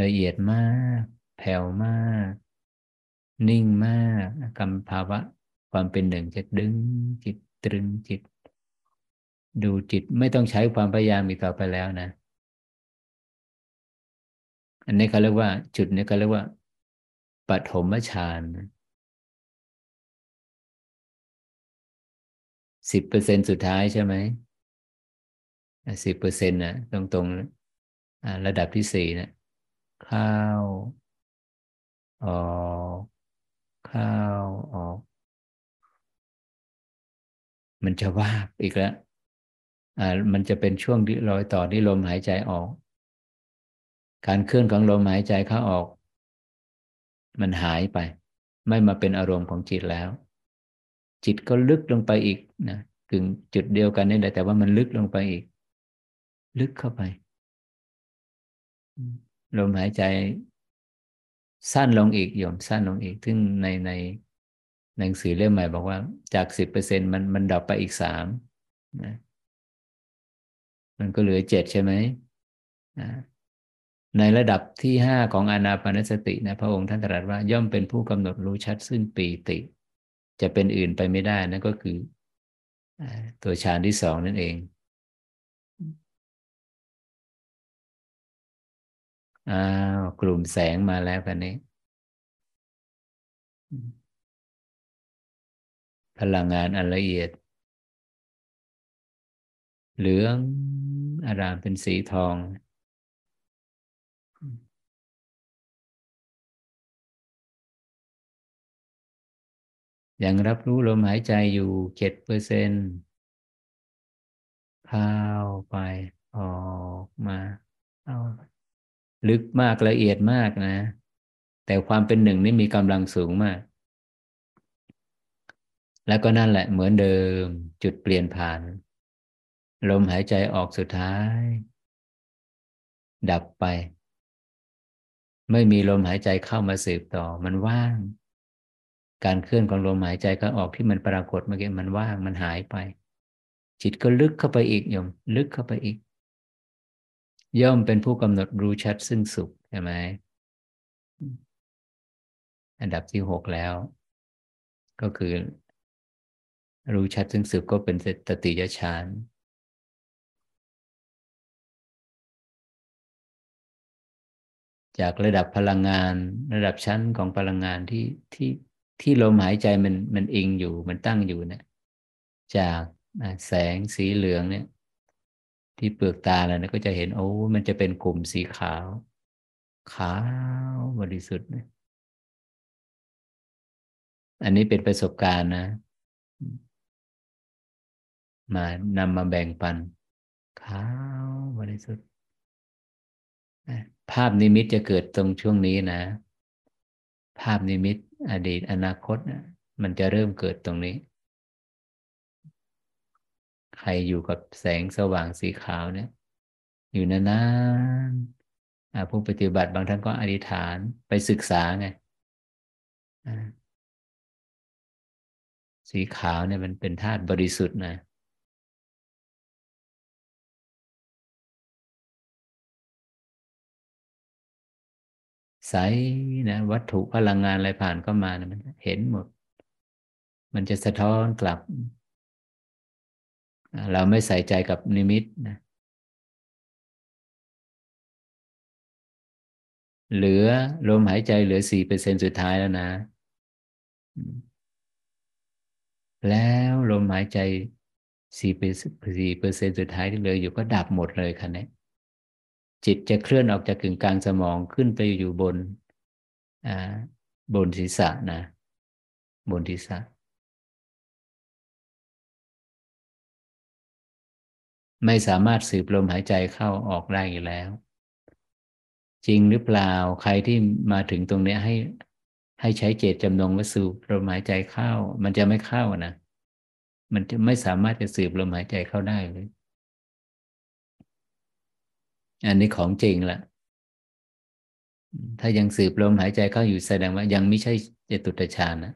ละเอียดมาก แผ่วมาก นิ่งมากกรรมภาวะ ความเป็นหนึ่งจะดึงจิตตรึงจิต ดูจิตไม่ต้องใช้ความพยายามอีกต่อไปแล้วนะ อันนี้เขาเรียกว่า จุดนี้เขาเรียกว่าปฐมฌาน สิบเปอร์เซ็นสุดท้ายใช่ไหมสิบเปอร์เซ็นต์นะตรงตรงระดับที่สี่นะเข้าออกเข้าออก มันจะว่าอีกแล้วอ่ามันจะเป็นช่วงที่รอยต่อที่ลมหายใจออก การเคลื่อนของลมหายใจเข้าออก มันหายไป ไม่มาเป็นอารมณ์ของจิตแล้ว จิตก็ลึกลงไปอีกนะกึ่งจุดเดียวกันนี่แหละแต่ว่ามันลึกลงไปอีก ลึกเข้าไป ลมหายใจ สั้นลงอีกโยมสั้นลงอีก ซึ่งในในหนังสือเล่มใหม่บอกว่า จากสิบเปอร์เซ็นมันมันดับไปอีกสามนะมันก็เหลือเจ็ดใช่ไหมในระดับที่ห้าของอานาปานสตินะพระองค์ท่านตรัสว่าย่อมเป็นผู้กำหนดรู้ชัดซึ่งปีติ จะเป็นอื่นไปไม่ได้นั่นก็คือตัวฌานที่สองนั่นเองอ้าวกลุ่มแสงมาแล้วกันนี้ พลังงานอันละเอียด เหลืองอารามเป็นสีทอง ยังรับรู้ลมหายใจอยู่เจ็ดเปอร์เซนเข้าไปออกมาเอาลึกมากละเอียดมากนะ แต่ความเป็นหนึ่งนี่มีกำลังสูงมาก แล้วก็นั่นแหละเหมือนเดิมจุดเปลี่ยนผ่าน ลมหายใจออกสุดท้าย ดับไป ไม่มีลมหายใจเข้ามาสืบต่อมันว่าง การเคลื่อนของลมหายใจก็ออกที่มันปรากฏเมื่อกี้มันว่างมันหายไป จิตก็ลึกเข้าไปอีกโยมลึกเข้าไปอีก ย่อมเป็นผู้กำหนดรู้ชัดซึ่งสุขใช่ไหมอันดับที่หกแล้ว ก็คือ รู้ชัดซึ่งสุขก็เป็นสติยฌานจากระดับพลังงาน ระดับชั้นของพลังงานที่ที่ ที่ลมหายใจมันมันอิงอยู่มันตั้งอยู่เนะี่ย จากแสงสีเหลืองเนี่ย ที่เปลือกตาแล้วนะก็จะเห็นโอ้มันจะเป็นกลุ่มสีขาว ขาวบริสุทธิ์อันนี้เป็นประสบการณ์นะ มานำมาแบ่งปัน ขาวบริสุทธิ์ภาพนิมิตจะเกิดตรงช่วงนี้นะ ภาพนิมิต อดีตอนาคตนะมันจะเริ่มเกิดตรงนี้ ใครอยู่กับแสงสว่างสีขาวเนี่ย อยู่นานๆผู้ปฏิบัติบางท่านก็อธิษฐานไปศึกษาไงสีขาวเนี่ยมันเป็นธาตุบริสุทธิ์นะ ใสนะวัตถุพลังงานอะไรผ่านเข้ามานะมันเห็นหมด มันจะสะท้อนกลับ เราไม่ใส่ใจกับนิมิตนะเหลือลมหายใจเหลือสี่เปอร์เซ็นสุดท้ายแล้วนะ แล้วลมหายใจสี่เปอร์เปอร์เซ็นสุดท้ายที่เหลืออยู่ก็ดับหมดเลยค่ะเนี่ย จิตจะเคลื่อนออกจากกึ่งกลางสมองขึ้นไปอยู่บนบนศีรษะนะ บนศีรษะ ไม่สามารถสืบลมหายใจเข้าออกได้อยู่แล้ว จริงหรือเปล่าใครที่มาถึงตรงนี้ให้ให้ใช้เจตจำนงว่าสูบลมหายใจเข้า มันจะไม่เข้านะ มันจะไม่สามารถจะสืบลมหายใจเข้าได้เลย อันนี้ของจริงละถ้ายังสืบลมหายใจเข้าอยู่แสดงว่ายังไม่ใช่เจตุตฌานนะ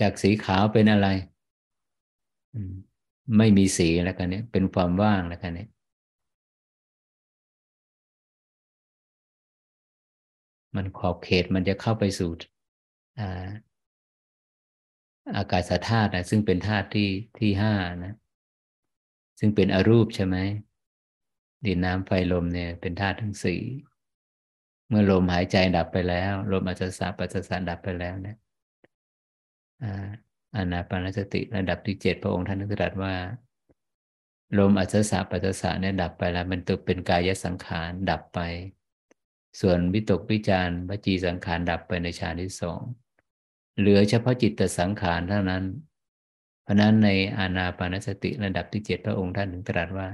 จากสีขาวเป็นอะไร ไม่มีสีแล้วกันเนี่ยเป็นความว่างแล้วกันเนี่ยมันขอบเขตมันจะเข้าไปสู่ อากาศธาตุนะซึ่งเป็นธาตุที่ที่ห้านะ ซึ่งเป็นอรูปใช่ไหมดินน้ำไฟลมเนี่ยเป็นธาตุทั้งสี่เมื่อลมหายใจดับไปแล้ว ลมอาจจะสาปัสสะดับไปแล้วนี่ยอานาปานสติระดับที่เจ็ดพระองค์ท่านตรัสว่า ลมอัศสะปัสสะเนี่ยดับไปแล้ว มันตกเป็นกายสังขารดับไป ส่วนวิตกวิจารวจีสังขารดับไปในฌานที่สอง เหลือเฉพาะจิตตสังขารเท่านั้น เพราะนั้นในอานาปานสติระดับที่เจ็ดพระองค์ท่านถึงตรัสว่า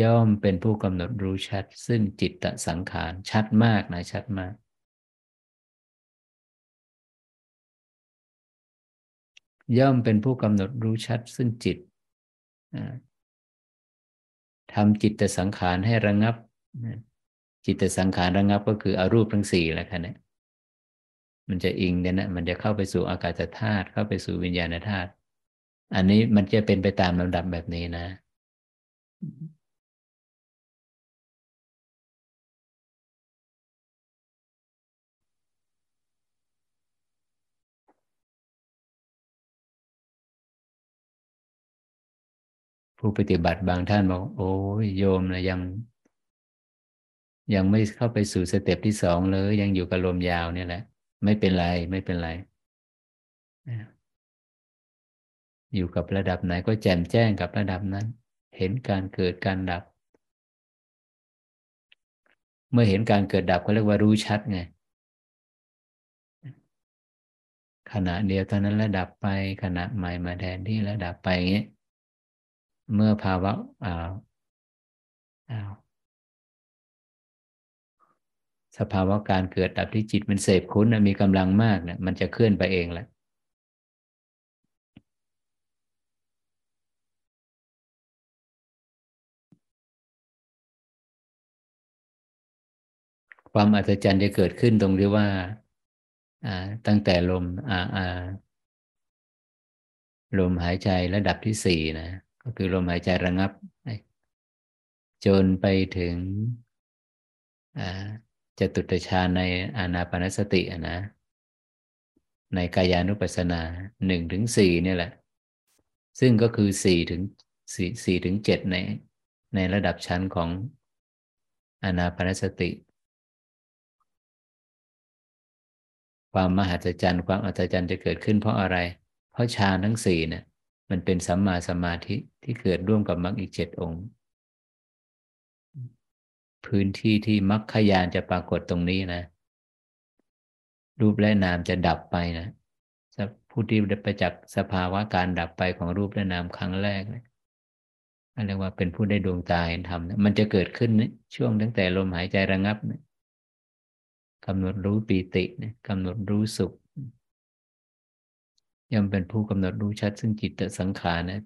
ย่อมเป็นผู้กำหนดรู้ชัด ซึ่งจิตตสังขารชัดมากนะชัดมาก ย่อมเป็นผู้กำหนดรู้ชัด ซึ่งจิตทำจิตตสังขารให้ระงับ จิตตสังขารระงับก็คืออรูปทั้งสี่แล้วค่ะเนี่ย มันจะอิงเนี่ยนะมันจะเข้าไปสู่อากาศธาตุเข้าไปสู่วิญญาณธาตุอันนี้มันจะเป็นไปตามลำดับแบบนี้นะ ผู้ปฏิบัติบางท่านบอก โอ้ยโยมนะยัง ยังไม่เข้าไปสู่สเต็ปที่สองเลย ยังอยู่กับลมยาวเนี่ยแหละ ไม่เป็นไรไม่เป็นไร อยู่กับระดับไหนก็แจ่มแจ้งกับระดับนั้น เห็นการเกิดการดับ เมื่อเห็นการเกิดดับก็เรียกว่ารู้ชัดไงคขณะเดียวเท่านั้นระดับไปขณะใหม่มาแทนที่ระดับไปอย่างนี้เมื่อภาวะอ่าอ้าว สภาวะการเกิดดับที่จิตมันเสพคุ้นมีกำลังมากเนี่ยมันจะเคลื่อนไปเองแหละความอัศจรรย์จะเกิดขึ้นตรงที่ว่าตั้งแต่ลมลมหายใจระดับที่สี่นะ ก็คือลมหายใจระงับ จนไปถึง จตุตฌานในอานาปนสตินะ ในกายานุปัสสนาหนึ่งถึงสี่นี่แหละ ซึ่งก็คือสี่ถึงสี่สี่ถึงเจ็ดในในระดับชั้นของอานาปนสติ ความมหัศจรรย์ความอัศจรรย์จะเกิดขึ้นเพราะอะไร เพราะฌานทั้งสี่เนี่ยมันเป็นสัมมาสมาธิที่เกิดร่วมกับมรรคอีกเจ็ดองค์ พื้นที่ที่มรรคยานจะปรากฏตรงนี้นะ รูปและนามจะดับไปนะผู้ที่ไปจากสภาวะการดับไปของรูปและนามครั้งแรกเนะเรียกว่าเป็นผู้ได้ดวงตาเห็นธรรมนะมันจะเกิดขึ้นนะช่วงตั้งแต่ลมหายใจระงับนะกำหนดรู้ปีติกำหนดรู้สุขย่อมเป็นผู้กำหนดรู้ชัด ซึ่งจิตสังขารนะ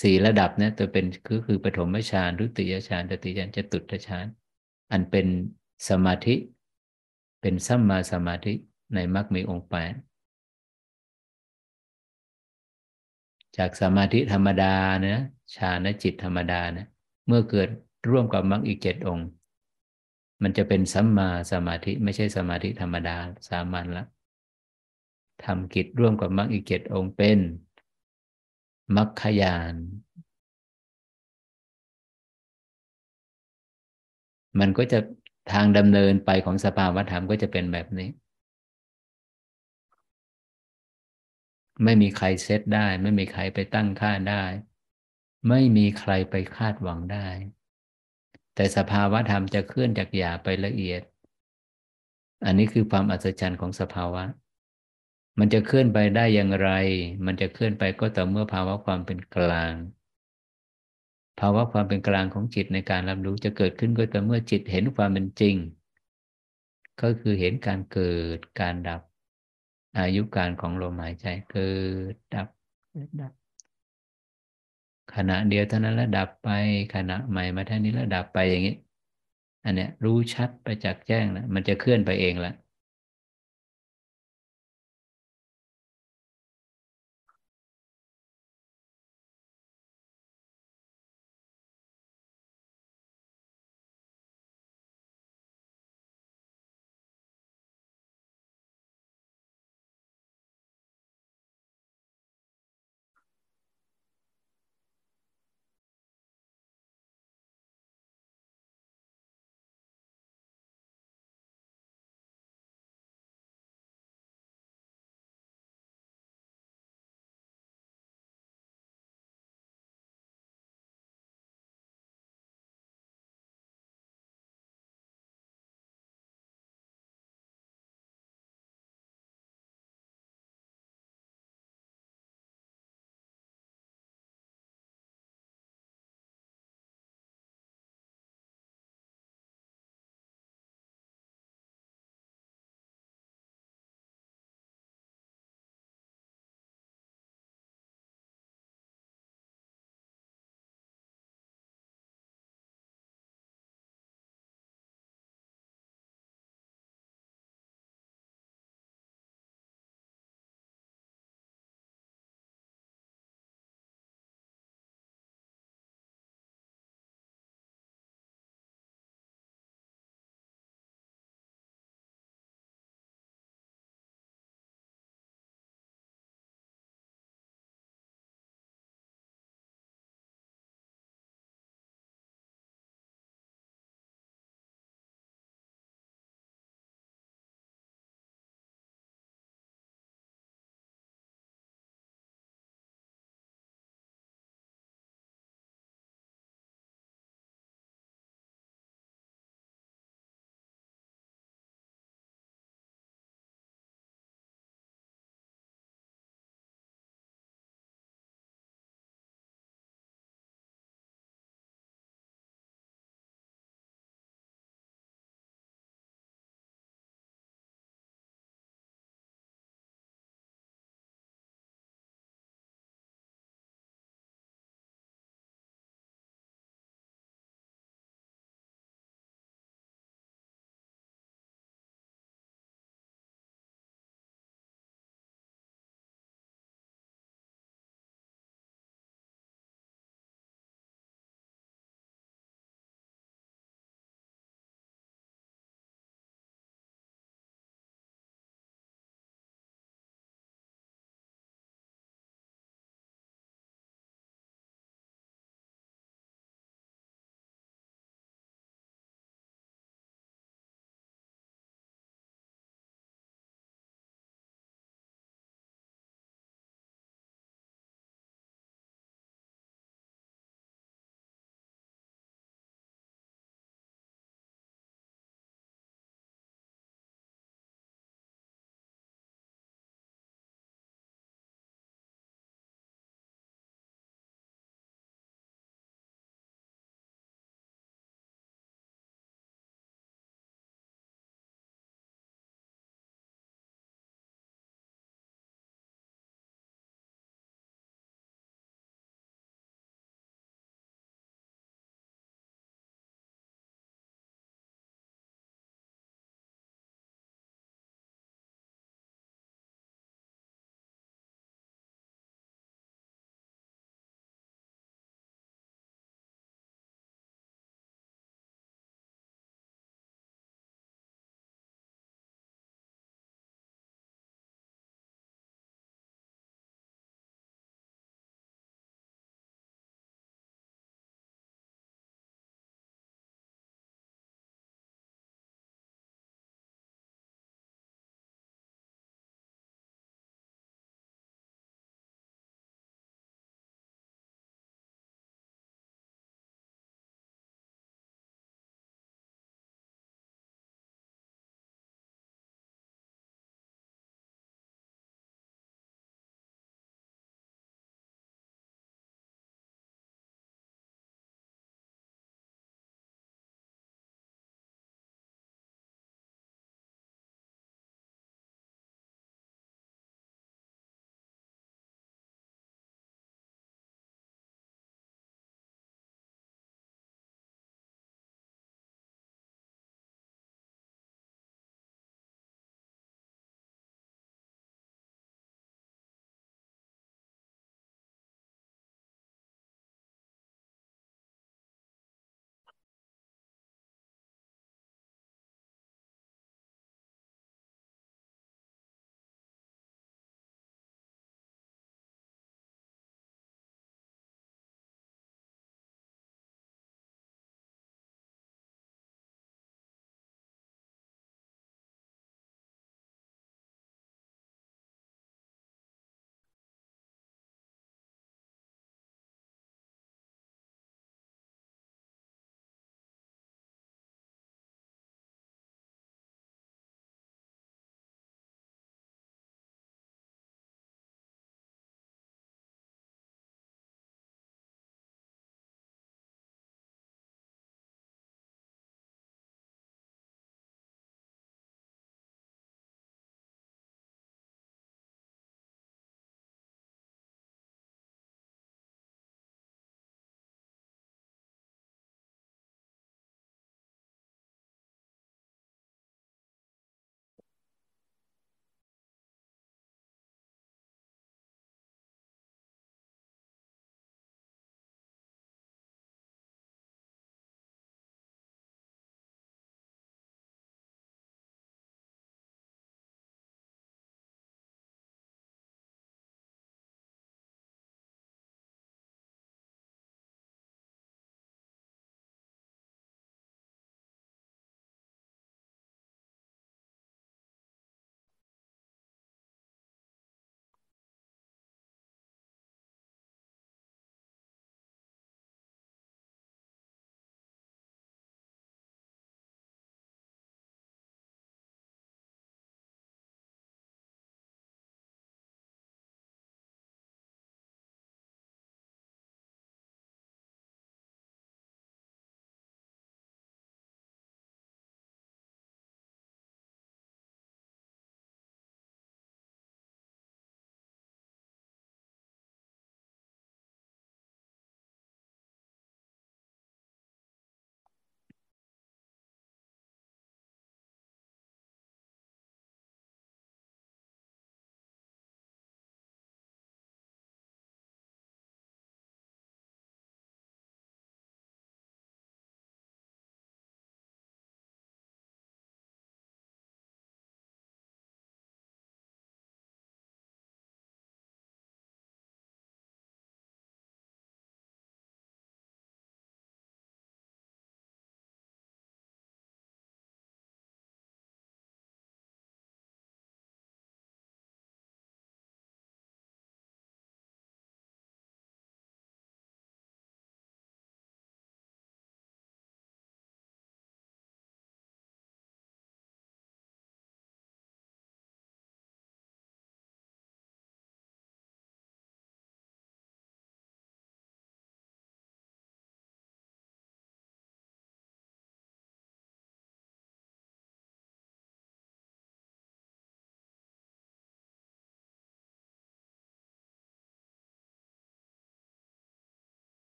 สี่ระดับนะตัวเป็นคือคือปฐมฌานรุติยฌานตติยฌานจตุตฌาน อันเป็นสมาธิ เป็นสัมมาสมาธิในมรรคมีองค์แปดจากสมาธิธรรมดานะฌานจิตธรรมดานะเมื่อเกิดร่วมกับมรรคอีกเจ็ดองค์ มันจะเป็นสัมมาสมาธิไม่ใช่สมาธิธรรมดาสามัญละทำกิจร่วมกับมรรคอีกเจ็ดองค์เป็นมรรคยาน มันก็จะทางดำเนินไปของสภาวธรรมก็จะเป็นแบบนี้ ไม่มีใครเซตได้ ไม่มีใครไปตั้งค่าได้ ไม่มีใครไปคาดหวังได้ แต่สภาวะธรรมจะเคลื่อนจากหยาไปละเอียด อันนี้คือความอัศจรรย์ของสภาวะ มันจะเคลื่อนไปได้อย่างไร มันจะเคลื่อนไปก็ต่อเมื่อภาวะความเป็นกลาง ภาวะความเป็นกลางของจิตในการรับรู้จะเกิดขึ้นก็ต่อเมื่อจิตเห็นความเป็นจริง ก็คือเห็นการเกิดการดับ อายุการของลมหายใจเกิดดับดับ ขณะเดียวเท่านั้นแล้วดับไปขณะใหม่มาท่านี้แล้วดับไปอย่างนี้ อันเนี้ยรู้ชัดไปจากแจ้งแล้วมันจะเคลื่อนไปเองแล้ว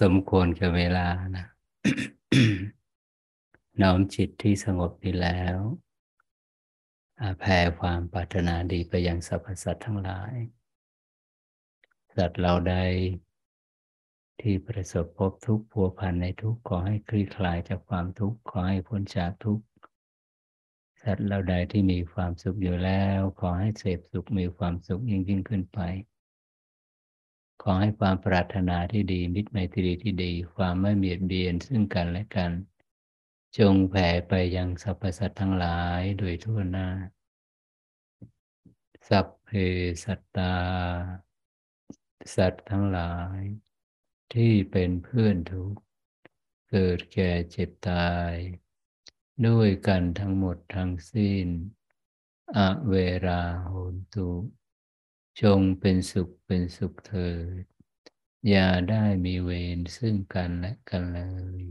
สมควรกับเวลานะน้อมจิตที่สงบดีแล้วแผ่ความปรารถนาดีไปยังสรรพสัตว์ทั้งหลาย สัตว์เราใดที่ประสบพบทุกข์พัวพันในทุกข์ขอให้คลี่คลายจากความทุกข์ขอให้พ้นจากทุกข์สัตว์เราใดที่มีความสุขอยู่แล้ว ขอให้เสพสุขมีความสุขยิ่งยิ่งขึ้นไป ขอให้ความปรารถนาที่ดี มิตรไมตรีที่ดี ความไม่เบียดเบียนซึ่งกันและกัน จงแผ่ไปยังสรรพสัตว์ทั้งหลายโดยทั่วหน้า สัพเพสัตตา สัตว์ทั้งหลาย ที่เป็นเพื่อนทุกข์ เกิดแก่เจ็บตาย ด้วยกันทั้งหมดทั้งสิ้น อเวราโหนตุ จงเป็นสุขเป็นสุขเถิด อย่าได้มีเวรซึ่งกันและกันเลย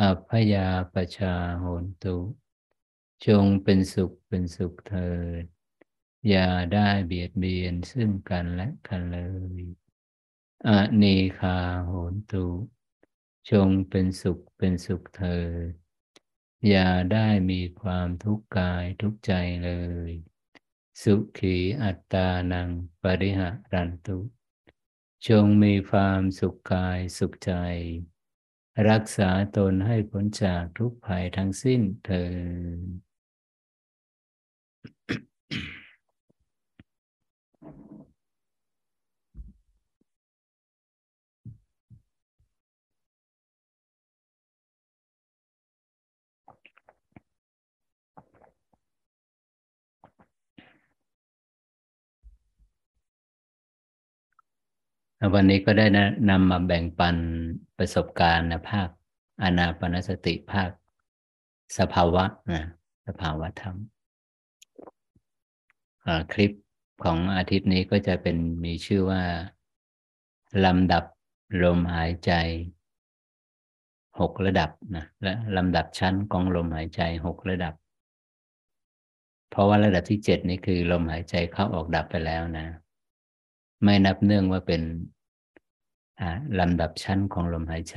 อัพยาปชาโหนตุ จงเป็นสุขเป็นสุขเถิด อย่าได้เบียดเบียนซึ่งกันและกันเลย อเนคาโหนตุ จงเป็นสุขเป็นสุขเถิด อย่าได้มีความทุกข์กายทุกใจเลย สุขีอัตตานังปริหารันตุ จงมีความสุขกายสุขใจ รักษาตนให้พ้นจากทุกภัยทั้งสิ้นเถิด วันนี้ก็ได้นำมาแบ่งปันประสบการณ์นะภาคอนาปนสติภาค สภาวะนะสภาวะธรรมคลิปของอาทิตย์นี้ก็จะเป็นมีชื่อว่าลำดับลมหายใจหกระดับนะและลำดับชั้นของลมหายใจหกระดับ เพราะว่าระดับที่เจ็ดนี้คือ ลมหายใจเข้าออกดับไปแล้วนะ ไม่นับเนื่องว่าเป็นลำดับชั้นของลมหายใจ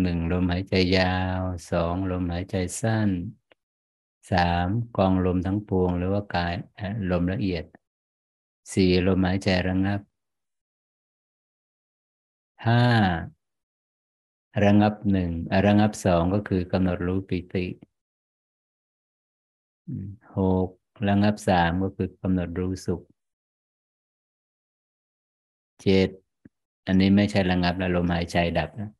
หนึ่งลมหายใจยาวสองลมหายใจสั้นสามกองลมทั้งปวง หรือว่ากายลมละเอียดสี่ลมหายใจระงับห้าระงับหนึ่งระงับสองก็คือกำหนดรู้ปิติหก ระงับสามก็คือกำหนดรู้สุขเจ็ดอันนี้ไม่ใช่ระงับแล้วลมหายใจดับนะ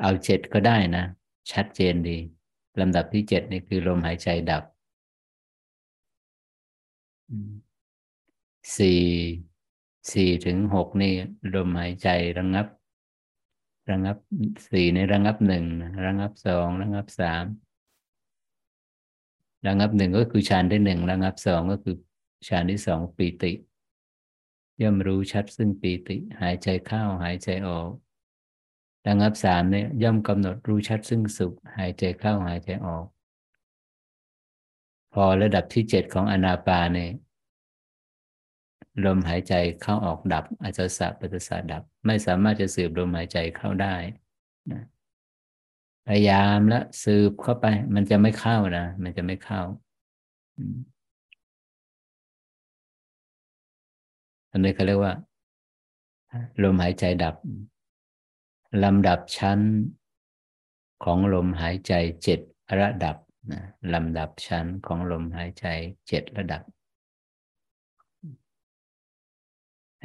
เอาเจ็ดก็ได้นะ ชัดเจนดีลำดับที่เจ็ดนี่คือลมหายใจดับสี่สี่ถึงหกนี่ลมหายใจระงับ ระงับสี่ในระงับหนึ่งระงับสองระงับสามระงับหนึ่งก็คือฌานที่หนึ่งระงับสองก็คือฌานที่สองปีติ ย่อมรู้ชัดซึ่งปีติ หายใจเข้าหายใจออกระงับสามเนี่ยย่อมกำหนดรู้ชัดซึ่งสุข หายใจเข้าหายใจออก พอระดับที่เจ็ดของอนาปาเนี่ย ลมหายใจเข้าออกดับอาจจะสับปัสสะดับ ไม่สามารถจะสืบลมหายใจเข้าได้นะพยายามแล้วสืบเข้าไป มันจะไม่เข้านะมันจะไม่เข้าอันนี้เขาเรียกว่า ลมหายใจดับลำดับชั้นของลมหายใจเจ็ดระดับนะลำดับชั้นของลมหายใจเจ็ดระดับ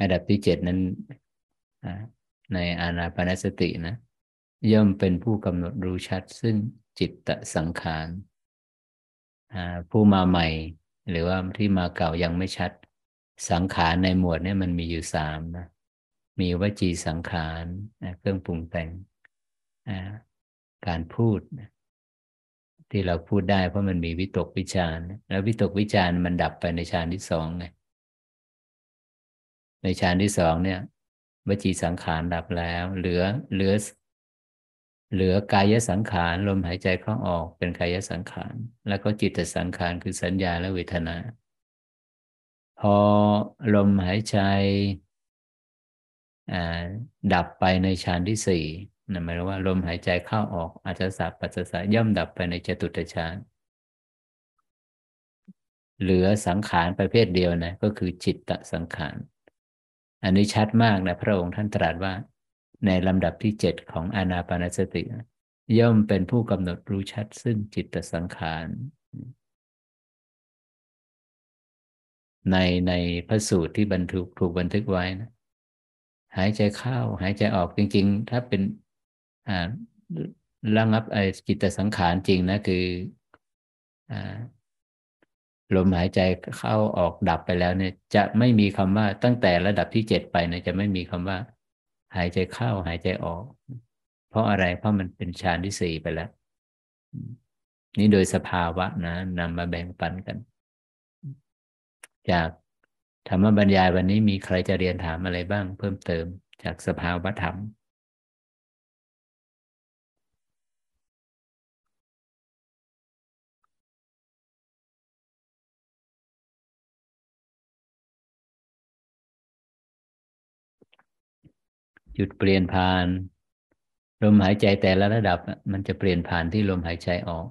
ระดับที่เจ็ดนั้นในอานาปนสตินะ ย่อมเป็นผู้กำหนดรู้ชัด ซึ่งจิตตสังขารผู้มาใหม่ หรือว่าที่มาเก่ายังไม่ชัด สังขารในหมวดนี้มันมีอยู่สามนะมีวจีสังขารเครื่องปรุงแต่งการพูด ที่เราพูดได้เพราะมันมีวิตกวิจารแล้ววิตกวิจารมันดับไปในฌานที่สองไง ในฌานที่สองเนี่ยวจีสังขารดับแล้ว เหลือเหลือ เหลือกายสังขารลมหายใจเข้าออกเป็นกายสังขาร แล้วก็จิตสังขารคือสัญญาและเวทนา พอลมหายใจดับไปในฌานที่สี่หมายว่าลมหายใจเข้าออกอาจจะสับปัสสะย่อมดับไปในจตุตฌานเหลือสังขารประเภทเดียวนะก็คือจิตตสังขาร อันนี้ชัดมากนะพระองค์ท่านตรัสว่า ในลำดับที่เจ็ดของอานาปานสติ ย่อมเป็นผู้กำหนดรู้ชัดซึ่งจิตสังขารในในพระสูตรที่บันทึกถูกบันทึกไว้นะหายใจเข้าหายใจออกจริง ๆ ถ้าเป็นอ่าระงับไอจิตสังขารจริงนะคืออ่า ลมหายใจเข้าออกดับไปแล้วเนี่ย จะไม่มีคำว่าตั้งแต่ระดับที่เจ็ดไปเนี่ยจะไม่มีคำว่า หายใจเข้าหายใจออก เพราะอะไรเพราะมันเป็นฌานที่สี่ไปแล้ว นี่โดยสภาวะนะนำมาแบ่งปันกัน จากธรรมบรรยายวันนี้มีใครจะเรียนถามอะไรบ้าง เพิ่มเติมจากสภาวะธรรม จุดเปลี่ยนผ่าน ลมหายใจแต่ละระดับ มันจะเปลี่ยนผ่านที่ลมหายใจออก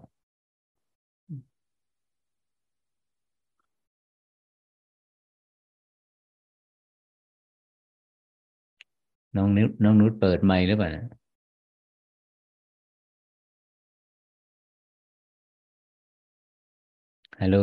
น้องนุชน้องนุชเปิดไมค์หรือเปล่าฮัลโหล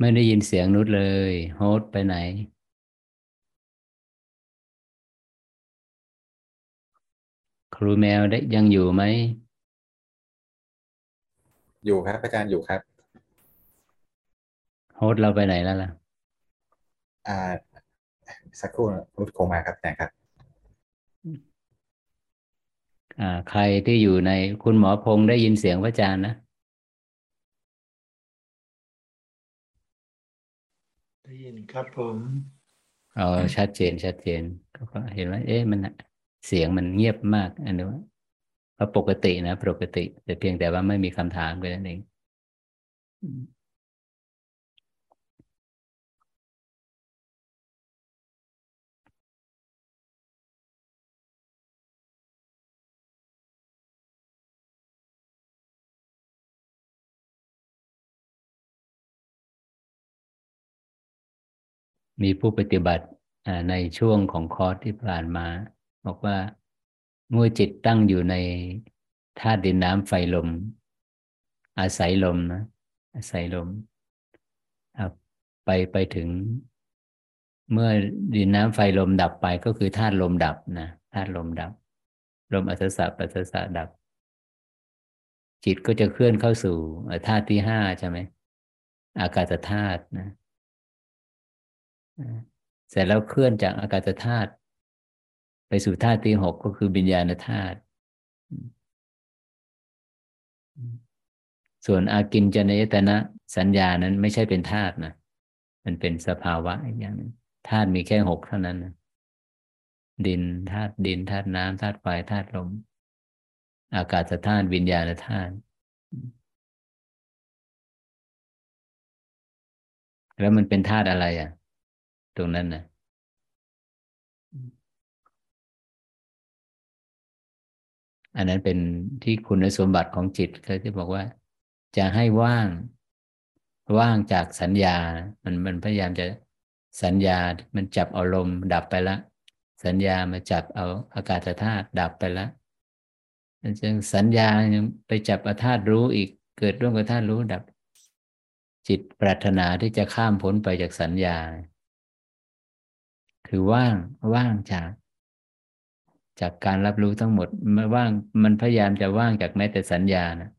ไม่ได้ยินเสียงนุชเลย โฮสไปไหน ครูแมวได้ยังอยู่ไหม อยู่ครับ อาจารย์อยู่ครับ โฮสเราไปไหนแล้วล่ะ อ่า สักครู่นุชคงมาครับอาจารย์ครับ อ่า ใครที่อยู่ในคุณหมอพงษ์ได้ยินเสียงพระอาจารย์นะ ได้ยินครับผมเออชัดเจน ชัดเจน ก็เห็นว่า เอ๊ะมันเสียงมันเงียบมาก อันนี้ว่าปกตินะ ปกติ แต่เพียงแต่ว่าไม่มีคำถามกันนั่นเอง มีผู้ปฏิบัติในช่วงของคอร์สที่ผ่านมา บอกว่าเมื่อจิตตั้งอยู่ในธาตุดินน้ำไฟลม อาศัยลมนะอาศัยลมไปไปถึง เมื่อดินน้ำไฟลมดับไปก็คือธาตุลมดับนะธาตุลมดับ ลมอัศสะปัสสะดับ จิตก็จะเคลื่อนเข้าสู่ธาตุที่ห้าใช่ไหมอากาศธาตุนะ เสร็จแล้วเคลื่อนจากอากาศธาตุไปสู่ธาตุที่หกก็คือบิญญาณธาตุส่วนอากินจนยตนะสัญญานั้นไม่ใช่เป็นธาตุนะ มันเป็นสภาวะอย่างนึงธาตุมีแค่หกเท่านั้นนะดินธาตุดินธาตุน้ำธาตุไฟธาตุลม อากาศธาตุวิญญาณธาตุแล้วมันเป็นธาตุอะไรอะ ตรงนั้นนะอันนั้นเป็นที่คุณสมบัติของจิตเขาที่บอกว่า จะให้ว่างว่างจากสัญญา มันมันพยายามจะสัญญา มันจับอารมณ์ดับไปละ สัญญามาจับเอาอากาศธาตุดับไปละจึงสัญญายังไปจับอาธาตุรู้อีก เกิดร่วมกับธาตุรู้ดับ จิตปรารถนาที่จะข้ามพ้นไปจากสัญญา คือว่างว่างจาก จากการรับรู้ทั้งหมดมันว่างมันพยายามจะว่างจากแม้แต่สัญญานะ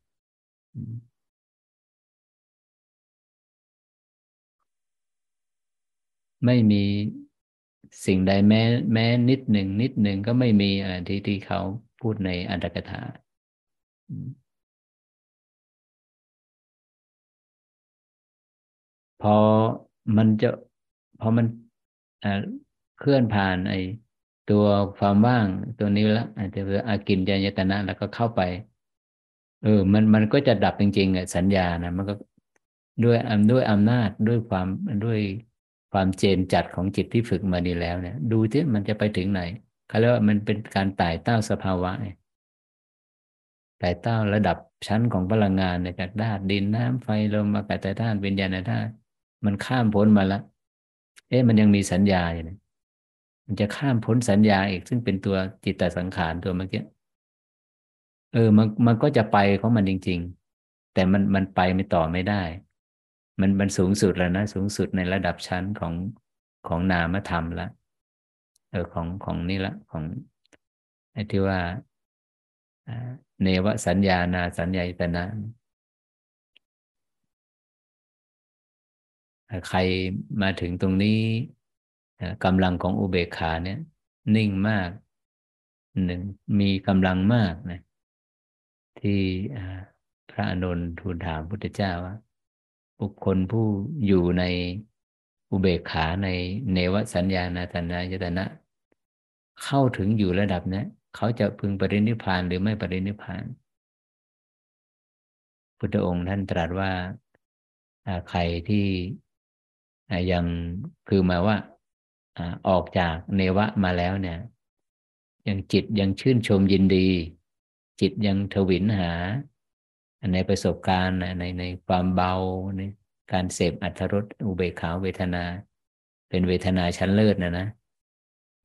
ไม่มีสิ่งใดแม้แม้นิดหนึ่งนิดหนึ่งก็ไม่มีอะไรที่ที่เขาพูดในอันตถกถาพอมันจะพอมัน เคลื่อนผ่านไอตัวความว่างตัวนี้ละอาจจะอากินญายตนะแล้วก็เข้าไป เออ มันมันก็จะดับจริงๆอะสัญญานะมันก็ด้วยอำด้วยอำนาจด้วยความด้วยความเจนจัดของจิตที่ฝึกมาดีแล้วเนี่ย ดูที่มันจะไปถึงไหนเขาเรียกว่ามันเป็นการไต่เต้าสภาวะไต่เต้าระดับชั้นของพลังงานเนี่ยจากธาตุดินน้ำไฟลมอากาศธาตุวิญญาณธาตุมันข้ามพ้นมาแล้วเอ๊ะมันยังมีสัญญาอยู่เนี่ย มันจะข้ามพ้นสัญญาอีก ซึ่งเป็นตัวจิตตสังขารตัวเมื่อกี้เออมันมันก็จะไปของมันจริง ๆ แต่มันมันไปไม่ต่อไม่ได้ มันมันสูงสุดแล้วนะ สูงสุดในระดับชั้นของของนามธรรมละเออของของนี่ละของไอ้ที่ว่าเนวสัญญานาสัญญาตนะใครมาถึงตรงนี้ กำลังของอุเบกขาเนี่ย นิ่งมากหนึ่งมีกำลังมากนะที่พระอนุนทูลถามพุทธเจ้าว่า บุคคลผู้อยู่ในอุเบกขาในเนวสัญญาณสัญญายตนะ เข้าถึงอยู่ระดับนี้เขาจะพึงปรินิพานหรือไม่ปรินิพาน พุทธองค์ท่านตรัสว่าใครที่ยังคือมาว่า ออกจากเนวะมาแล้วเนี่ย ยังจิตยังชื่นชมยินดี จิตยังทวินหา ในประสบการณ์ในในความเบาในการเสพอัตรสอุเบกขาเวทนา เป็นเวทนาชั้นเลิศนะนะ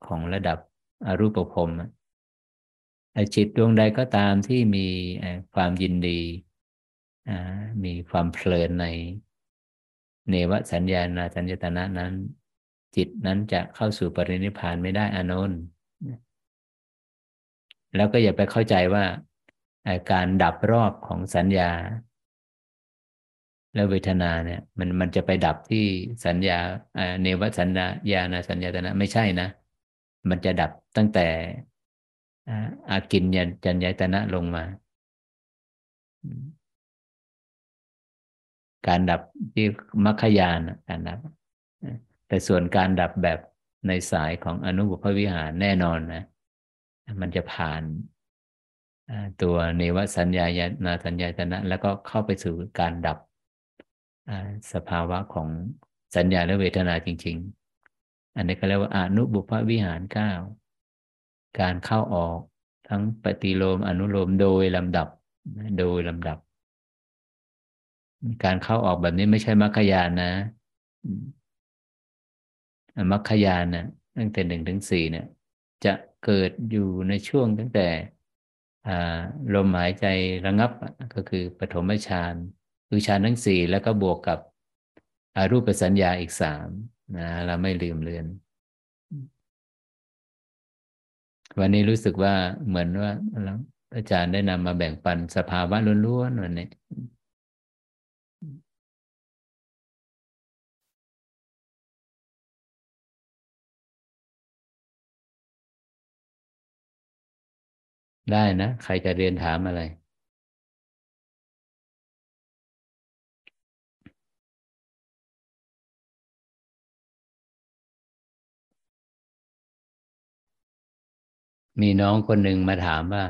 ของระดับอรูปภพจิตดวงใดก็ตามที่มีความยินดีมีความเพลินในเนวสัญญาณสัญญตนะนั้น จิตนั้นจะเข้าสู่ปรินิพานไม่ได้อานนท์แล้วก็อย่าไปเข้าใจว่าการดับรอบของสัญญา และเวทนาเนี่ย มันมันจะไปดับที่สัญญาเนวสัญญาญาณสัญญาตนะไม่ใช่นะ มันจะดับตั้งแต่อากินยันจัญญตนะลงมา การดับที่มัคคยานการดับ แต่ส่วนการดับแบบในสายของอนุบุพวิหารแน่นอนนะ มันจะผ่านตัวเนวสัญญาญาสัญญาตนะ แล้วก็เข้าไปสู่การดับสภาวะของสัญญาและเวทนาจริง ๆ อันนี้ก็เรียกว่าอนุบุพวิหารเก้าการเข้าออกทั้งปฏิโลมอนุโลมโดยลำดับโดยลำดับ การเข้าออกแบบนี้ไม่ใช่มรรคยานนะ มรรคยานนะตั้งแต่หนึ่งถึงสี่เนี่ย จะเกิดอยู่ในช่วงตั้งแต่ลมหายใจระงับก็คือปฐมฌานคือฌานทั้งสี่แล้วก็บวกกับรูปสัญญาอีกสามนะเราไม่ลืมเลือน วันนี้รู้สึกว่าเหมือนว่าอาจารย์ได้นำมาแบ่งปันสภาวะล้วนๆวันนี้ ได้นะ ใครจะเรียนถามอะไร มีน้องคนหนึ่งมาถามว่า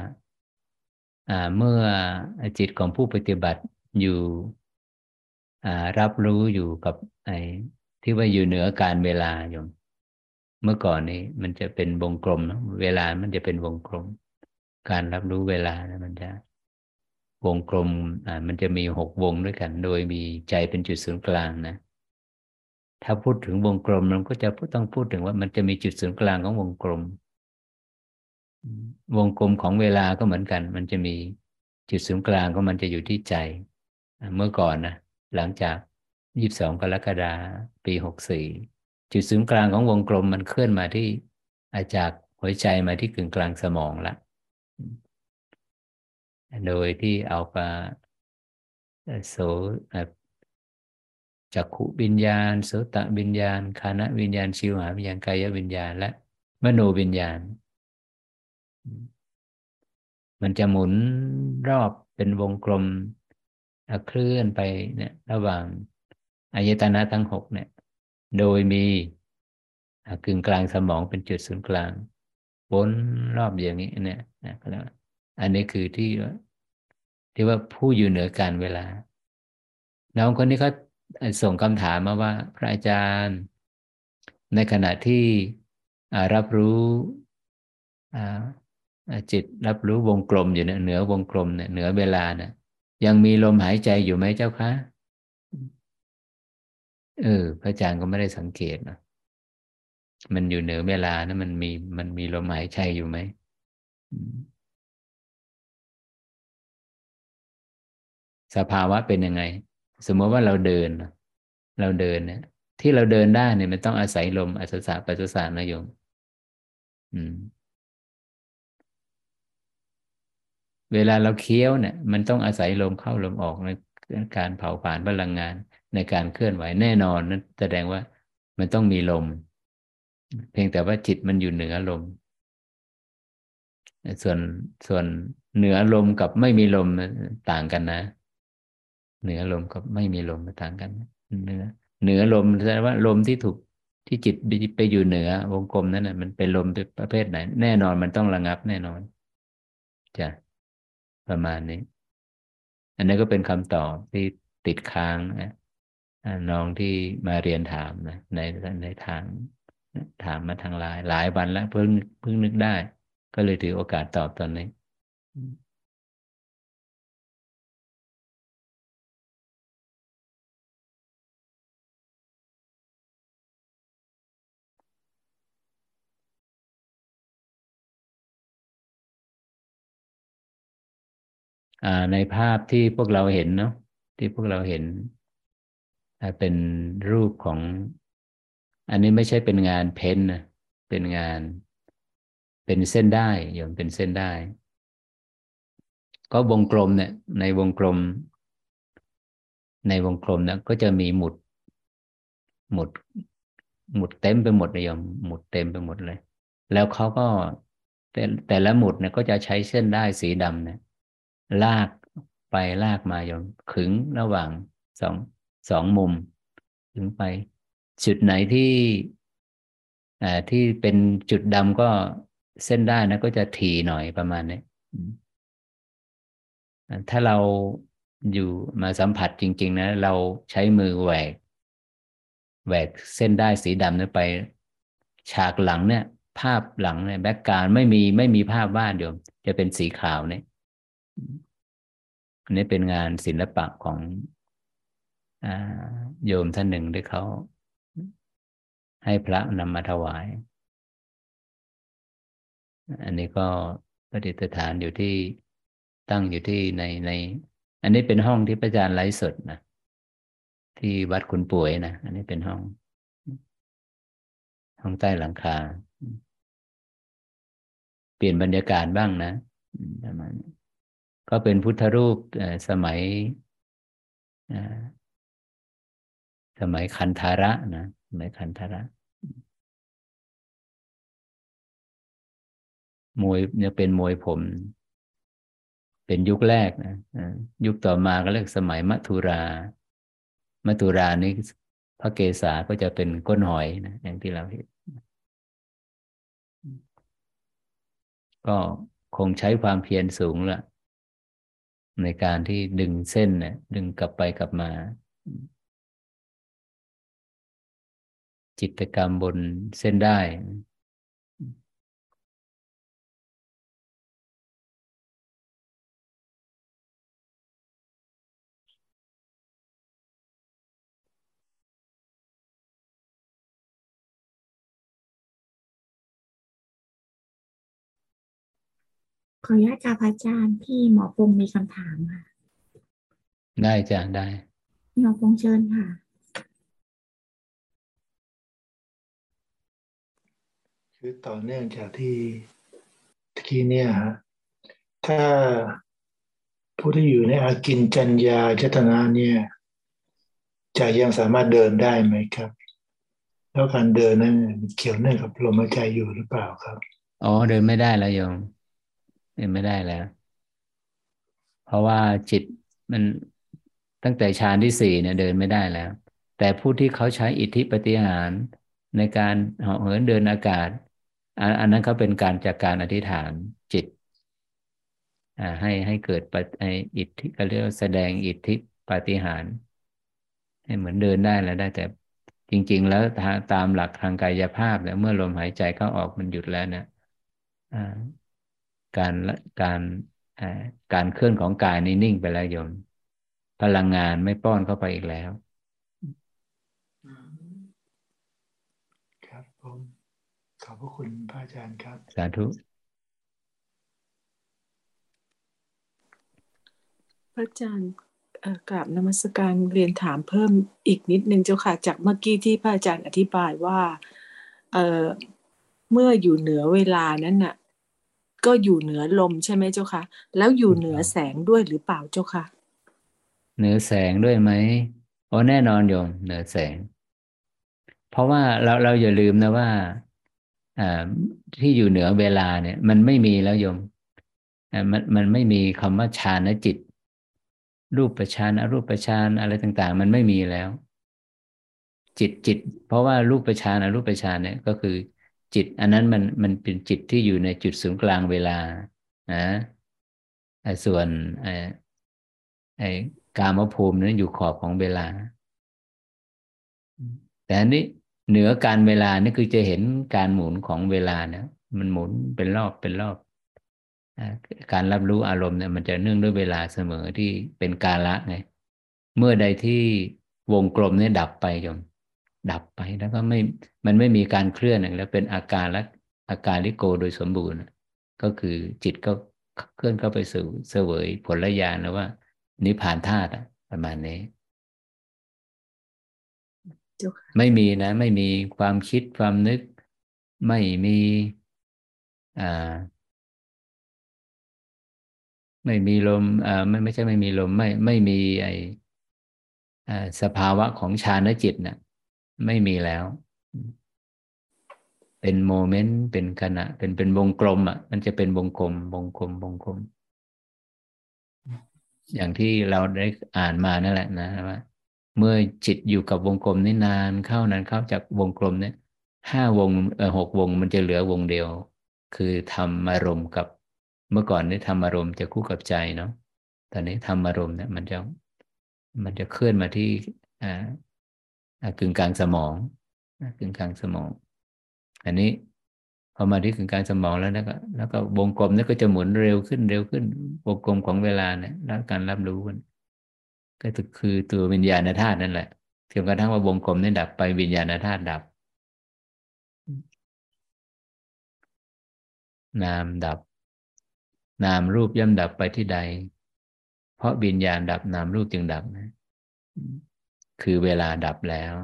อ่า เมื่อจิตของผู้ปฏิบัติอยู่อ่ารับรู้อยู่กับไอ้ที่ว่าอยู่เหนือการเวลาอยู่เมื่อก่อนนี้มันจะเป็นวงกลมเวลามันจะเป็นวงกลม การรับรู้เวลานะมันจะวงกลมอ่ามันจะมีหกวงด้วยกัน โดยมีใจเป็นจุดศูนย์กลางนะ ถ้าพูดถึงวงกลมมันก็จะต้องพูดถึงว่ามันจะมีจุดศูนย์กลางของวงกลม วงกลมของเวลาก็เหมือนกัน มันจะมีจุดศูนย์กลางของมันจะอยู่ที่ใจ เมื่อก่อนนะหลังจากยี่สิบสองกรกฎาปีหกสี่จุดศูนย์กลางของวงกลมมันเคลื่อนมาที่อาจากหัวใจมาที่กึ่งกลางสมองละ โดยที่เอาปาโสจักขุวิญญาณโสตวิญญาณคานะวิญญาณชิวหาวิญญาณกายวิญญาณ และมโนวิญญาณ มันจะหมุนรอบเป็นวงกลมเคลื่อนไปเนี่ยระหว่างอายตนะทั้งหกเนี่ย โดยมีกึ่งกลางสมองเป็นจุดศูนย์กลางวนรอบอย่างนี้เนี่ยนะก็แล้ว อันนี้คือที่ที่ว่าผู้อยู่เหนือการเวลา น้องคนนี้เขาส่งคำถามมาว่า พระอาจารย์ ในขณะที่รับรู้จิตรับรู้วงกลมอยู่เนี่ยเหนือวงกลมเนี่ยเหนือเวลาเนี่ยยังมีลมหายใจอยู่ไหมเจ้าคะเออ พระอาจารย์ก็ไม่ได้สังเกตนะมันอยู่เหนือเวลานะมันมีมันมีลมหายใจอยู่ไหม สภาวะเป็นยังไง สมมติว่าเราเดิน เราเดินเนี่ย ที่เราเดินได้เนี่ยมันต้องอาศัยลมอัศสะปัสสะนะโยมอืม เวลาเราเคี้ยวเนี่ย มันต้องอาศัยลมเข้าลมออกในการเผาผลาญพลังงานในการเคลื่อนไหวแน่นอนนั้นแสดงว่ามันต้องมีลม เพียงแต่ว่าจิตมันอยู่เหนือลม ส่วนส่วนเหนือลมกับไม่มีลมต่างกันนะ เหนือลมกับไม่มีลมต่างกันเหนือเหนือลมแสดงว่าลมที่ถูกที่จิตไปอยู่เหนือวงกลมนั้นนะมันเป็นลมประเภทไหน แน่นอนมันต้องระงับแน่นอนจ้ะประมาณนี้ อันนี้ก็เป็นคำตอบที่ติดค้างนะน้องที่มาเรียนถามนะในในทางถามมาทางไลน์หลายวันแล้วเพิ่งเพิ่งนึกได้ ก็เลยถือโอกาสตอบตอนนี้ ในภาพที่พวกเราเห็นเนาะที่พวกเราเห็นเป็นรูปของ อันนี้ไม่ใช่เป็นงานเพ้นนะเป็นงานเป็นเส้นได้โยมเป็นเส้นได้ ก็วงกลมเนี่ย ในวงกลม ในวงกลมเนี่ยก็จะมีหมุด หมุด หมุดเต็มไปหมดเลยโยมหมุดเต็มไปหมดเลย แล้วเขาก็แต่แต่ละหมุดเนี่ยก็จะใช้เส้นได้สีดำเนี่ย ลากไปลากมาโยมขึงระหว่างสองสองมุมถึงไป จุดไหนที่ที่เป็นจุดดำก็เส้นได้นะก็จะถีหน่อยประมาณนี้ถ้าเราอยู่มาสัมผัสจริง ๆ นะ เราใช้มือแหวกแหวกเส้นได้สีดำนั้นไป ฉากหลังเนี่ย ภาพหลังเนี่ยแบ็กการไม่มีไม่มีภาพวาดโยมจะเป็นสีขาวเนี่ย อันนี้เป็นงานศิลปะของโยมท่านหนึ่งที่เขา ให้พระนำมาถวาย อันนี้ก็ปฏิฐานอยู่ที่ตั้งอยู่ที่ในใน อันนี้เป็นห้องที่พระอาจารย์ไลฟ์สดนะที่วัดคุณป่วยนะอันนี้เป็นห้อง ห้องใต้หลังคา เปลี่ยนบรรยากาศบ้างนะประมาณนี้ ก็เป็นพุทธรูปสมัยสมัยคันธาระนะสมัยคันธาระมวยเนี่ยเป็นมวยผม เป็นยุคแรกนะยุคต่อมาก็เรียกสมัยมัทุรา มัทุรานี่พระเกศาก็จะเป็นก้นหอยนะอย่างที่เราเห็นก็คงใช้ความเพียรสูงละ ในการที่ดึงเส้นเนี่ยดึงกลับไปกลับมา จิตกรรมบนเส้นได้ ขออนุญาตกับอาจารย์พี่หมอพงมีคำถามค่ะ ได้จ้ะได้หมอพงเชิญค่ะ คือต่อเนื่องจากที่ที่เนี่ยฮะถ้าผู้ที่อยู่ในอากินจัญญาเจตนาเนี่ยใจยังสามารถเดินได้ไหมครับ แล้วการเดินนั้นเกี่ยวเนื่องกับลมหายใจอยู่หรือเปล่าครับ อ๋อเดินไม่ได้แล้วโยม เดินไม่ได้แล้ว เพราะว่าจิตมันตั้งแต่ฌานที่สี่เนี่ยเดินไม่ได้แล้ว แต่ผู้ที่เขาใช้อิทธิปฏิหารในการเหาะเหินเดินอากาศ อันนั้นเขาเป็นการจากการอธิษฐานจิตให้ให้เกิดปไออิทธิเขาเรียกว่าแสดงอิทธิปฏิหารให้เหมือนเดินได้แล้วได้แต่จริง ๆ แล้วตามหลักทางกายภาพเนี่ยเมื่อลมหายใจเข้าออกมันหยุดแล้วเนี่ย การการการเคลื่อนของกายนี่นิ่งไปแล้วโยม พลังงานไม่ป้อนเข้าไปอีกแล้วครับผมขอบพระคุณพระอาจารย์ครับ สาธุพระอาจารย์กราบนมัสการเรียนถามเพิ่มอีกนิดนึงเจ้าค่ะ จากเมื่อกี้ที่พระอาจารย์อธิบายว่าเเมื่ออยู่เหนือเวลานั้นน่ะ ก็อยู่เหนือลมใช่ไหมเจ้าคะ แล้วอยู่เหนือแสงด้วยหรือเปล่าเจ้าคะเหนือแสงด้วยไหมโอ้แน่นอนโยมเหนือแสง เพราะว่าเราเราอย่าลืมนะว่าอ่าที่อยู่เหนือเวลาเนี่ย มันไม่มีแล้วโยมอ่ามันมันไม่มีคำว่าฌานจิต รูปประชานอรูปประชานอะไรต่าง ๆ มันไม่มีแล้ว จิตจิต เพราะว่ารูปประชานอรูปประชานเนี่ยก็คือ จิต อันนั้นมันมันเป็นจิตที่อยู่ในจุดศูนย์กลางเวลานะส่วนไอ้ไอ้กามภูมินั้นอยู่ขอบของเวลา แต่อันนี้เหนือการเวลานี่คือจะเห็นการหมุนของเวลาเนี่ยมันหมุนเป็นรอบเป็นรอบการรับรู้อารมณ์เนี่ยมันจะเนื่องด้วยเวลาเสมอที่เป็นกาละไงเมื่อใดที่วงกลมเนี่ยดับไปยม ดับไปแล้วก็ไม่มันไม่มีการเคลื่อนแล้วเป็นอาการละอาการลิโกโดยสมบูรณ์ ก็คือจิตก็เคลื่อนเข้าไปสู่เสวยผลญาณแล้วว่า นิพพานธาตุประมาณนี้ไม่มีนะ ไม่มีความคิดความนึก ไม่มีอ่าไม่มีลมอ่าไม่ไม่ใช่ไม่มีลม ไม่ไม่มีไออ่าสภาวะของฌานจิตนะ่ะ ไม่มีแล้ว เป็นโมเมนต์เป็นขณะ เป็นเป็นวงกลมอะ มันจะเป็นวงกลม วงกลม วงกลม อย่างที่เราได้อ่านมานั่นแหละนะว่าเมื่อจิตอยู่กับวงกลมนี่นานเข้านานเข้าจากวงกลมเนี่ยห้าวงเออหกวงมันจะเหลือวงเดียว คือทำอารมณ์กับ เมื่อก่อนนี่ทำอารมณ์จะคู่กับใจเนาะตอนนี้ทำอารมณ์เนี่ย มันจะมันจะเคลื่อนมาที่อ่า กึ่งกลางสมองกึ่งกลางสมอง อันนี้พอมาที่ถึงกลารสมองแล้วนะก็แล้วก็วงกลมนี่ก็จะหมุนเร็วขึ้นเร็วขึ้นวงกลมของเวลาเนี่ยแล้วการรับรู้มันก็คือตัววิญญาณธาตุนั่นแหละจนกระทั่งว่าวงกลมนี่ดับไปวิญญาณธาตุดับ นามดับ นามรูปย่อมดับไปที่ใด เพราะวิญญาณดับนามรูปจึงดับนะ คือเวลาดับแล้ว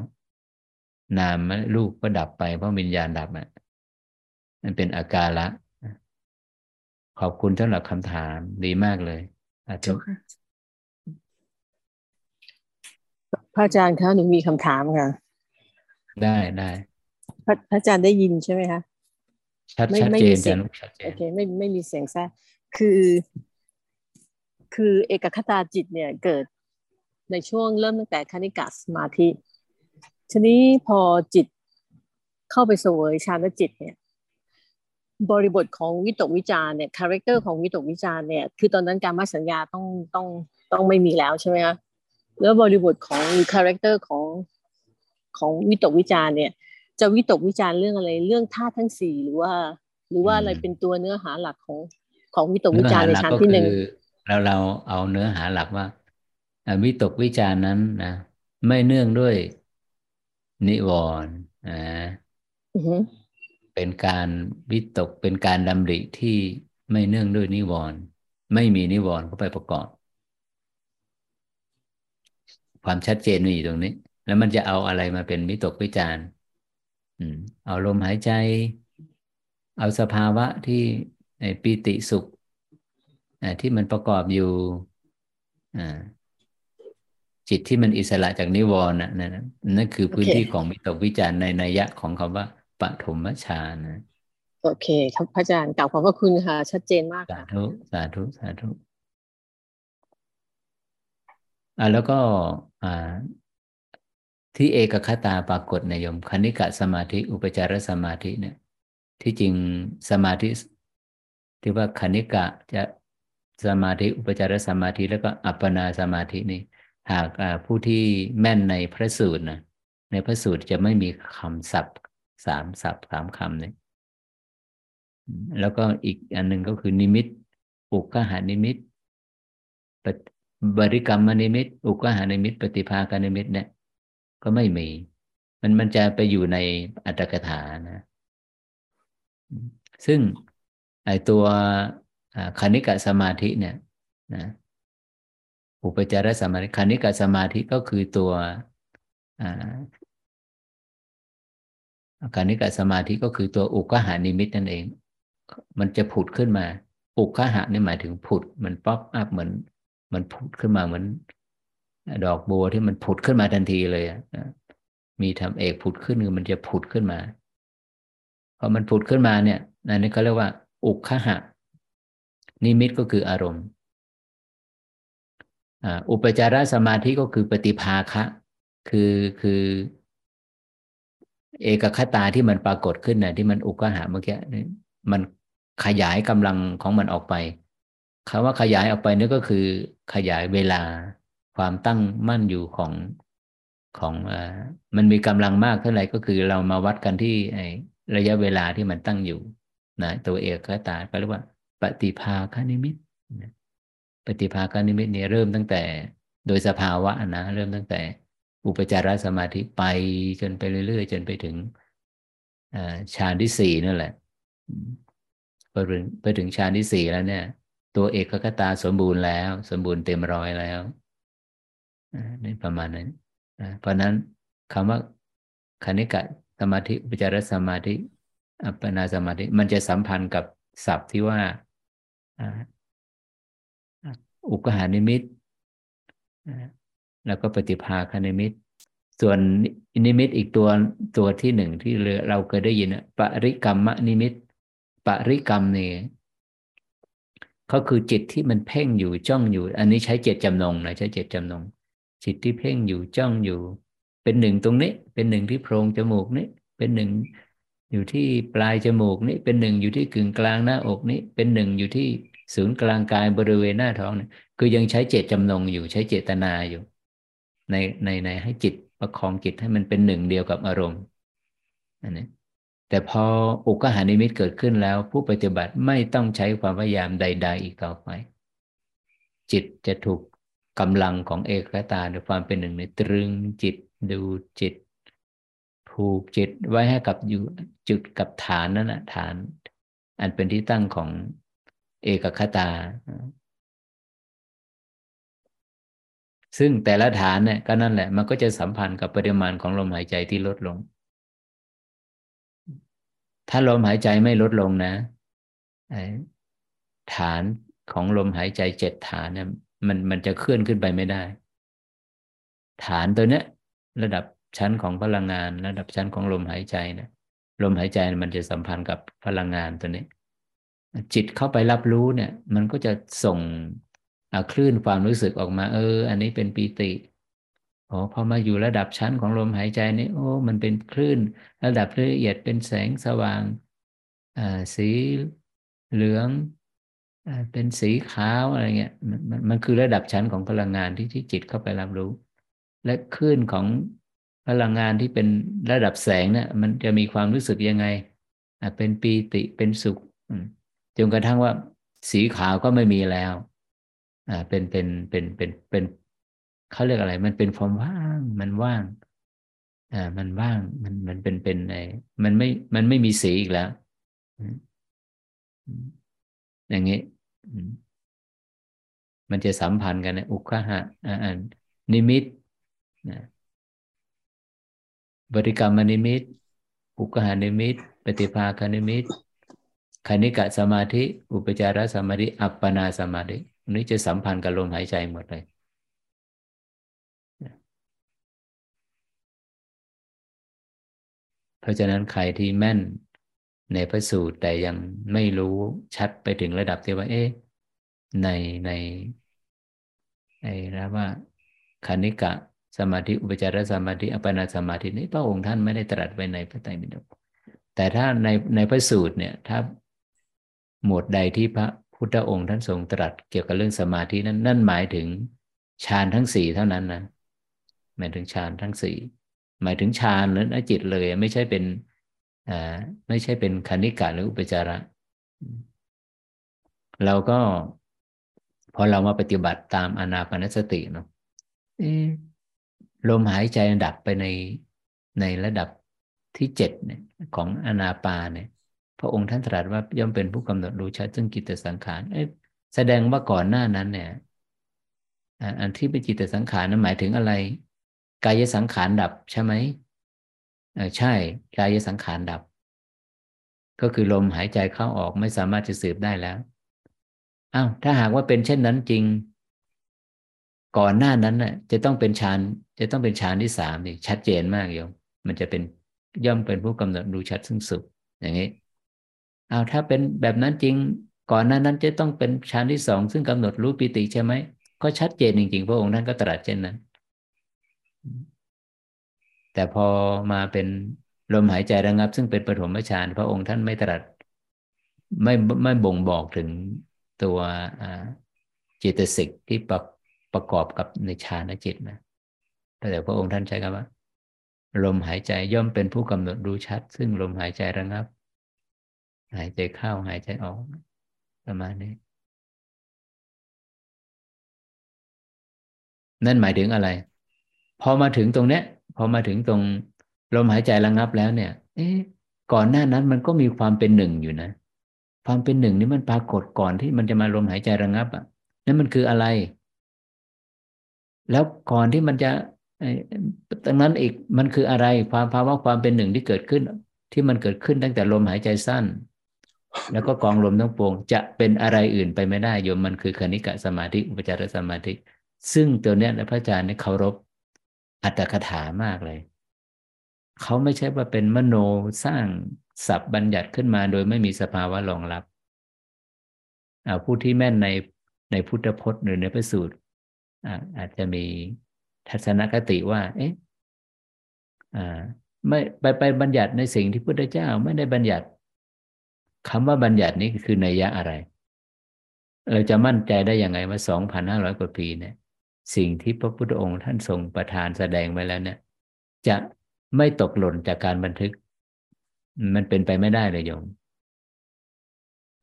นามรูปก็ดับไปเพราะวิญญาณดับอะมันเป็นอาการละ ขอบคุณสำหรับคำถามดีมากเลยอาจารย์พระอาจารย์คะหนูมีคำถามค่ะ ได้ได้พระอาจารย์ได้ยินใช่ไหมคะชัดชัดเจนจังชัดเจนโอเคไม่ไม่มีเสียงแทรกคือ คือเอกคตาจิตเนี่ยเกิด ในช่วงเริ่มตั้งแต่คณิกาสมาธิทีนี้พอจิตเข้าไปเสวยฌานจิตเนี่ยบริบทของวิตกวิจารเนี่ย character ของวิตกวิจารเนี่ยคือตอนนั้นการมาสัญญาต้องต้องต้องไม่มีแล้วใช่ไหมคะแล้วบริบทของ character ของของวิตกวิจารเนี่ย จะวิตกวิจารเรื่องอะไรเรื่องธาตุทั้งสี่หรือว่า หรือว่าอะไรเป็นตัวเนื้อหาหลักของของวิตกวิจารในชั้นที่หนึ่งเราเราเอาเนื้อหาหลักว่า วิตกวิจารนั้นนะไม่เนื่องด้วยนิวรณ์อ่าเป็นการวิตกเป็นการดำริที่ไม่เนื่องด้วยนิวรณ์ไม่มีนิวรณ์เข้าไปประกอบ ความชัดเจนมีอยู่ตรงนี้ แล้วมันจะเอาอะไรมาเป็นวิตกวิจารณ์เอาลมหายใจ เอาสภาวะที่ปิติสุขที่มันประกอบอยู่ จิตที่มันอิสระจากนิวรณ์นะนั่นนะนั่นคือพื้นที่ของวิตกวิจารณ์ในนัยยะของคำว่าปฐมฌานนะโอเคครับพระอาจารย์กล่าวขอบพระคุณค่ะ ชัดเจนมากสาค่ะธุ สาธุ สาธุอ่าแล้วก็อ่าที่เอกคตาปรากฏในยมคณิกะสมาธิ อุปจารสมาธิเนี่ย ที่จริงสมาธิที่ว่าคณิกะจะสมาธิ อุปจารสมาธิ แล้วก็อัปปนาสมาธินี่ หากผู้ที่แม่นในพระสูตรนะในพระสูตรจะไม่มีคำศัพท์สามศัพท์สามคำเนี่ยแล้วก็อีกอันหนึ่งก็คือนิมิต อุคคหนิมิตบริกรรมนิมิต อุคคหนิมิต ปฏิภาคนิมิต เนี่ย ก็ไม่มี มันมันจะไปอยู่ในอรรถกถานะ ซึ่งไอตัวขณิกะสมาธิเนี่ยนะ อุปจารสมาธิขณิกะสมาธิก็คือตัวขณิกะสมาธิก็คือตัวอุคคหนิมิตนั่นเอง มันจะผุดขึ้นมา อุคคหะนี่หมายถึงผุด มัน pop up เหมือน มันผุดขึ้นมาเหมือน ดอกบัวที่มันผุดขึ้นมาทันทีเลยมีทำเอกผุดขึ้นคือมันจะผุดขึ้นมาพอมันผุดขึ้นมาเนี่ยนั่นนี่เขาเรียกว่า อุกขหะ นิมิตก็คืออารมณ์ อุปจารสมาธิก็คือปฏิภาคะ คือคือ เอกคตาที่มันปรากฏขึ้นนะที่มันอุกหะเมื่อกี้มันขยายกำลังของมันออกไปคำว่าขยายออกไปนี่ก็คือขยายเวลาความตั้งมั่นอยู่ของของอมันมีกำลังมากเท่าไหร่ก็คือเรามาวัดกันที่ระยะเวลาที่มันตั้งอยู่นะตัวเอกคตาก็เรียกว่า ปฏิภาคนิมิต ปฏิภาคนิมิตเนี่ยเริ่มตั้งแต่โดยสภาวะนะเริ่มตั้งแต่อุปจารสมาธิไปจนไปเรื่อยๆ จนไปถึงฌานที่สี่นั่นแหละไปถึงไปถึงฌานที่สี่แล้วเนี่ย ตัวเอกคตาสมบูรณ์แล้ว สมบูรณ์เต็มร้อยแล้วนี่ประมาณนั้นเพราะนั้นคำว่าคณิกะสมาธิอุปจารสมาธิ อัปปนาสมาธิ มันจะสัมพันธ์กับศัพท์ที่ว่า อุกหานิมิตแล้วก็ปฏิภาคนิมิตส่วนนิมิตอีกตัวตัวที่หนึ่งที่เราเคยได้ยินปริกรรมนิมิตปริกรรมนี่เขาคือจิตที่มันเพ่งอยู่จ้องอยู่ อันนี้ใช้เจตจำนงนะใช้เจตจำนง จิตที่เพ่งอยู่จ้องอยู่ เป็นหนึ่งตรงนี้ เป็นหนึ่งที่โพรงจมูกนี้ เป็นหนึ่งอยู่ที่ปลายจมูกนี้ เป็นหนึ่งอยู่ที่กึ่งกลางหน้าอกนี้ เป็นหนึ่งอยู่ที่ ศูนย์กลางกายบริเวณหน้าท้องเนี่ยคือยังใช้เจตจำนงอยู่ใช้เจตนาอยู่ ในในในให้จิตประคองจิตให้มันเป็นหนึ่งเดียวกับอารมณ์อันนี้แต่พออุกหานิมิตเกิดขึ้นแล้ว ผู้ปฏิบัติไม่ต้องใช้ความพยายามใด ๆ อีกต่อไป จิตจะถูกกำลังของเอกตาด้วยความเป็นหนึ่งในตรึงจิตดูจิต ผูกจิตไว้ให้กับอยู่จุดกับฐานนั่นแหะฐาน อันเป็นที่ตั้งของ เอกคตา ซึ่งแต่ละฐานเนี่ยก็นั่นแหละ มันก็จะสัมพันธ์กับปริมาณของลมหายใจที่ลดลง ถ้าลมหายใจไม่ลดลงนะฐานของลมหายใจเจ็ดฐานเนี่ยมันมันจะเคลื่อนขึ้นไปไม่ได้ ฐานตัวเนี้ย ระดับชั้นของพลังงาน ระดับชั้นของลมหายใจนะลมหายใจมันจะสัมพันธ์กับพลังงานตัวนี้ จิตเข้าไปรับรู้เนี่ย มันก็จะส่งคลื่นความรู้สึกออกมา เออ อันนี้เป็นปีติโอ้พอมาอยู่ระดับชั้นของลมหายใจนี่โอ้ มันเป็นคลื่น ระดับละเอียดเป็นแสงสว่างอ่าสีเหลืองอ่าเป็นสีขาวอะไรเงี้ยมันมันคือระดับชั้นของพลังงานที่ที่จิตเข้าไปรับรู้ และคลื่นของพลังงานที่เป็นระดับแสงเนี่ยมันจะมีความรู้สึกยังไงเป็นปีติเป็นสุข จนกระทั่งว่าสีขาวก็ไม่มีแล้วอ่าเป็นเป็นเป็นเป็นเป็นเขาเรียกอะไร มันเป็นความว่าง มันว่างอ่ามันว่าง มันมันเป็นเป็นไอมันไม่มันไม่มีสีอีกแล้ว อย่างนี้มันจะสัมพันธ์กันนะอุคหะอ่านิมิตนะบริกรรมนิมิต อุกหานิมิต ปฏิภาคนิมิต คณิกะสมาธิ อุปจารสมาธิ อัปปนาสมาธิอันนี้จะสัมพันธ์กับลมหายใจหมดเลยเพราะฉะนั้นใครที่แม่นในพระสูตรแต่ยังไม่รู้ชัดไปถึงระดับที่ว่า เอ๊ะในในไอ้ระว่าคณิกะสมาธิอุปจารสมาธิอัปปนาสมาธินี้พระองค์ท่านไม่ได้ตรัสไว้ในพระไตรปิฎกแต่ถ้าในในพระสูตรเนี่ย ถ้า หมวดใดที่พระพุทธองค์ท่านทรงตรัสเกี่ยวกับเรื่องสมาธินั้น นั่นหมายถึงฌานทั้งสี่เท่านั้นนะหมายถึงฌานทั้งสี่หมายถึงฌานหรือจิตเลย ไม่ใช่เป็นอ่าไม่ใช่เป็นคณิกะหรืออุปจาระ เราก็พอเรามาปฏิบัติตามอนาปนสติเนาะลมหายใจดับไปในในระดับที่เจ็ดเนี่ยของอนาปาเนี่ย พระองค์ท่านตรัสว่าย่อมเป็นผู้กำหนดรู้ชัดซึ่งกิจสังขารแสดงว่าก่อนหน้านั้นเนี่ยอันที่เป็นจิตสังขารนั้นหมายถึงอะไร กายสังขารดับใช่ไหมใช่กายสังขารดับ ก็คือลมหายใจเข้าออกไม่สามารถจะสืบได้แล้วอ้าวถ้าหากว่าเป็นเช่นนั้นจริง ก่อนหน้านั้นน่ะ จะต้องเป็นฌานจะต้องเป็นฌานที่สามนี่ชัดเจนมากโยมมันจะเป็นย่อมเป็นผู้กำหนดดูชัดซึ่งสุขอย่างนี้ เอาถ้าเป็นแบบนั้นจริง ก่อนหน้านั้นจะต้องเป็นฌานที่สองซึ่งกำหนดรู้ปิติใช่ไหมก็ชัดเจนจริงๆ พระองค์ท่านก็ตรัสเช่นนั้น แต่พอมาเป็นลมหายใจระงับ ซึ่งเป็นปฐมฌานพระองค์ท่านไม่ตรัส ไม่ไม่บ่งบอกถึงตัวจิตสิกที่ประประกอบกับในฌานจิตนะแต่พระองค์ท่านใช้คำว่า ลมหายใจย่อมเป็นผู้กำหนดรู้ชัด ซึ่งลมหายใจระงับ หายใจเข้าหายใจออก ประมาณนี้ นั่นหมายถึงอะไร พอมาถึงตรงเนี้ย พอมาถึงตรงลมหายใจระงับแล้วเนี่ย เอ๊ะก่อนหน้านั้นมันก็มีความเป็นหนึ่งอยู่นะ ความเป็นหนึ่งนี่มันปรากฏก่อนที่มันจะมาลมหายใจระงับอะนั่นมันคืออะไร แล้วก่อนที่มันจะดังนั้นอีกมันคืออะไรความภาวะความเป็นหนึ่งที่เกิดขึ้น ที่มันเกิดขึ้นตั้งแต่ลมหายใจสั้น แล้วก็กองลมทั้งปวง จะเป็นอะไรอื่นไปไม่ได้โยมมันคือคณิกะสมาธิอุปจารสมาธิ ซึ่งตัวเนี้ยพระอาจารย์เนี่ยเคารพอัตถคถามากเลย เขาไม่ใช่ว่าเป็นมโนสร้างศัพท์บัญญัติขึ้นมาโดยไม่มีสภาวะรองรับผู้ที่แม่นในในพุทธพจน์หรือในพระสูตรอาจจะมีทัศนคติว่า เอ๊ะไม่ไปไปบัญญัติในสิ่งที่พุทธเจ้าไม่ได้บัญญัติ คำว่าบัญญัตินี้คือนัยยะอะไร เราจะมั่นใจได้ยังไงว่าสองพันห้าร้อยกว่าปีเนี่ย สิ่งที่พระพุทธองค์ท่านทรงประทานแสดงไว้แล้วเนี่ย จะไม่ตกหล่นจากการบันทึก มันเป็นไปไม่ได้เลยโยม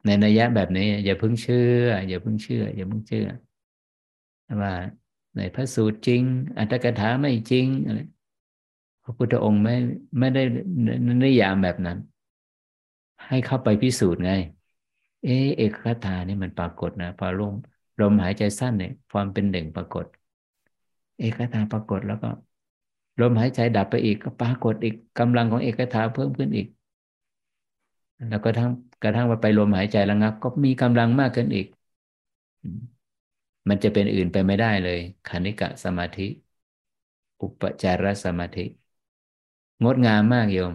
ในนัยยะแบบนี้ อย่าเพิ่งเชื่อ อย่าเพิ่งเชื่อ อย่าเพิ่งเชื่อว่าในพระสูตรจริง อัตถกถาไม่จริงอะไรพระพุทธองค์ไม่ไม่ได้นิยามแบบนั้น ให้เข้าไปพิสูจน์ไง เอเอกคถานี่มันปรากฏนะพอลมลมหายใจสั้นเนี่ยความเป็นหนึ่งปรากฏ เอกคถาปรากฏแล้วก็ลมหายใจดับไปอีกก็ปรากฏอีกกำลังของเอกถาเพิ่มขึ้นอีก แล้วก็ทั้งกระทั่งไปลมหายใจระงับ ก็มีกำลังมากขึ้นอีก มันจะเป็นอื่นไปไม่ได้เลยคณิกะสมาธิ อุปจารสมาธิ งดงามมากโยม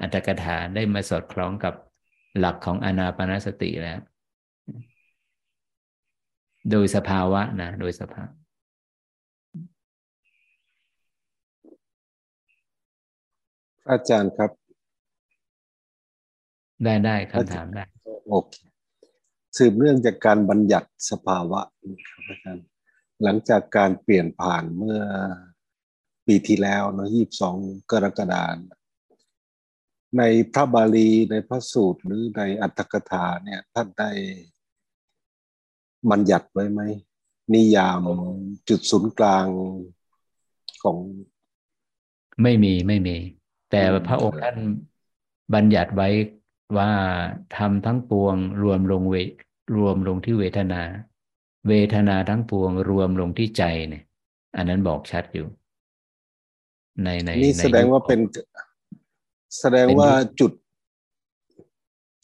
อัตถกถาได้มาสอดคล้องกับหลักของอนาปนาสติแล้ว โดยสภาวะนะ โดยสภาวะอาจารย์ครับ ได้ได้คำถามได้โอเคสืบเนื่องจากการบัญญัติสภาวะครับอาจารย์หลังจากการเปลี่ยนผ่านเมื่อปีที่แล้วเนาะยี่สิบสองกรกฎาคม ในพระบาลีในพระสูตรหรือในอัตถกถาเนี่ยท่านได้บัญญัติไว้ไหม นิยามจุดศูนย์กลางของ ไม่มีไม่มี แต่พระองค์ท่านบัญญัติไว้ว่าทำทั้งปวงรวมลงเวรวมลงที่เวทนา เวทนาทั้งปวงรวมลงที่ใจเนี่ย อันนั้นบอกชัดอยู่ ในในนี่แสดงว่าเป็น แสดงว่าจุด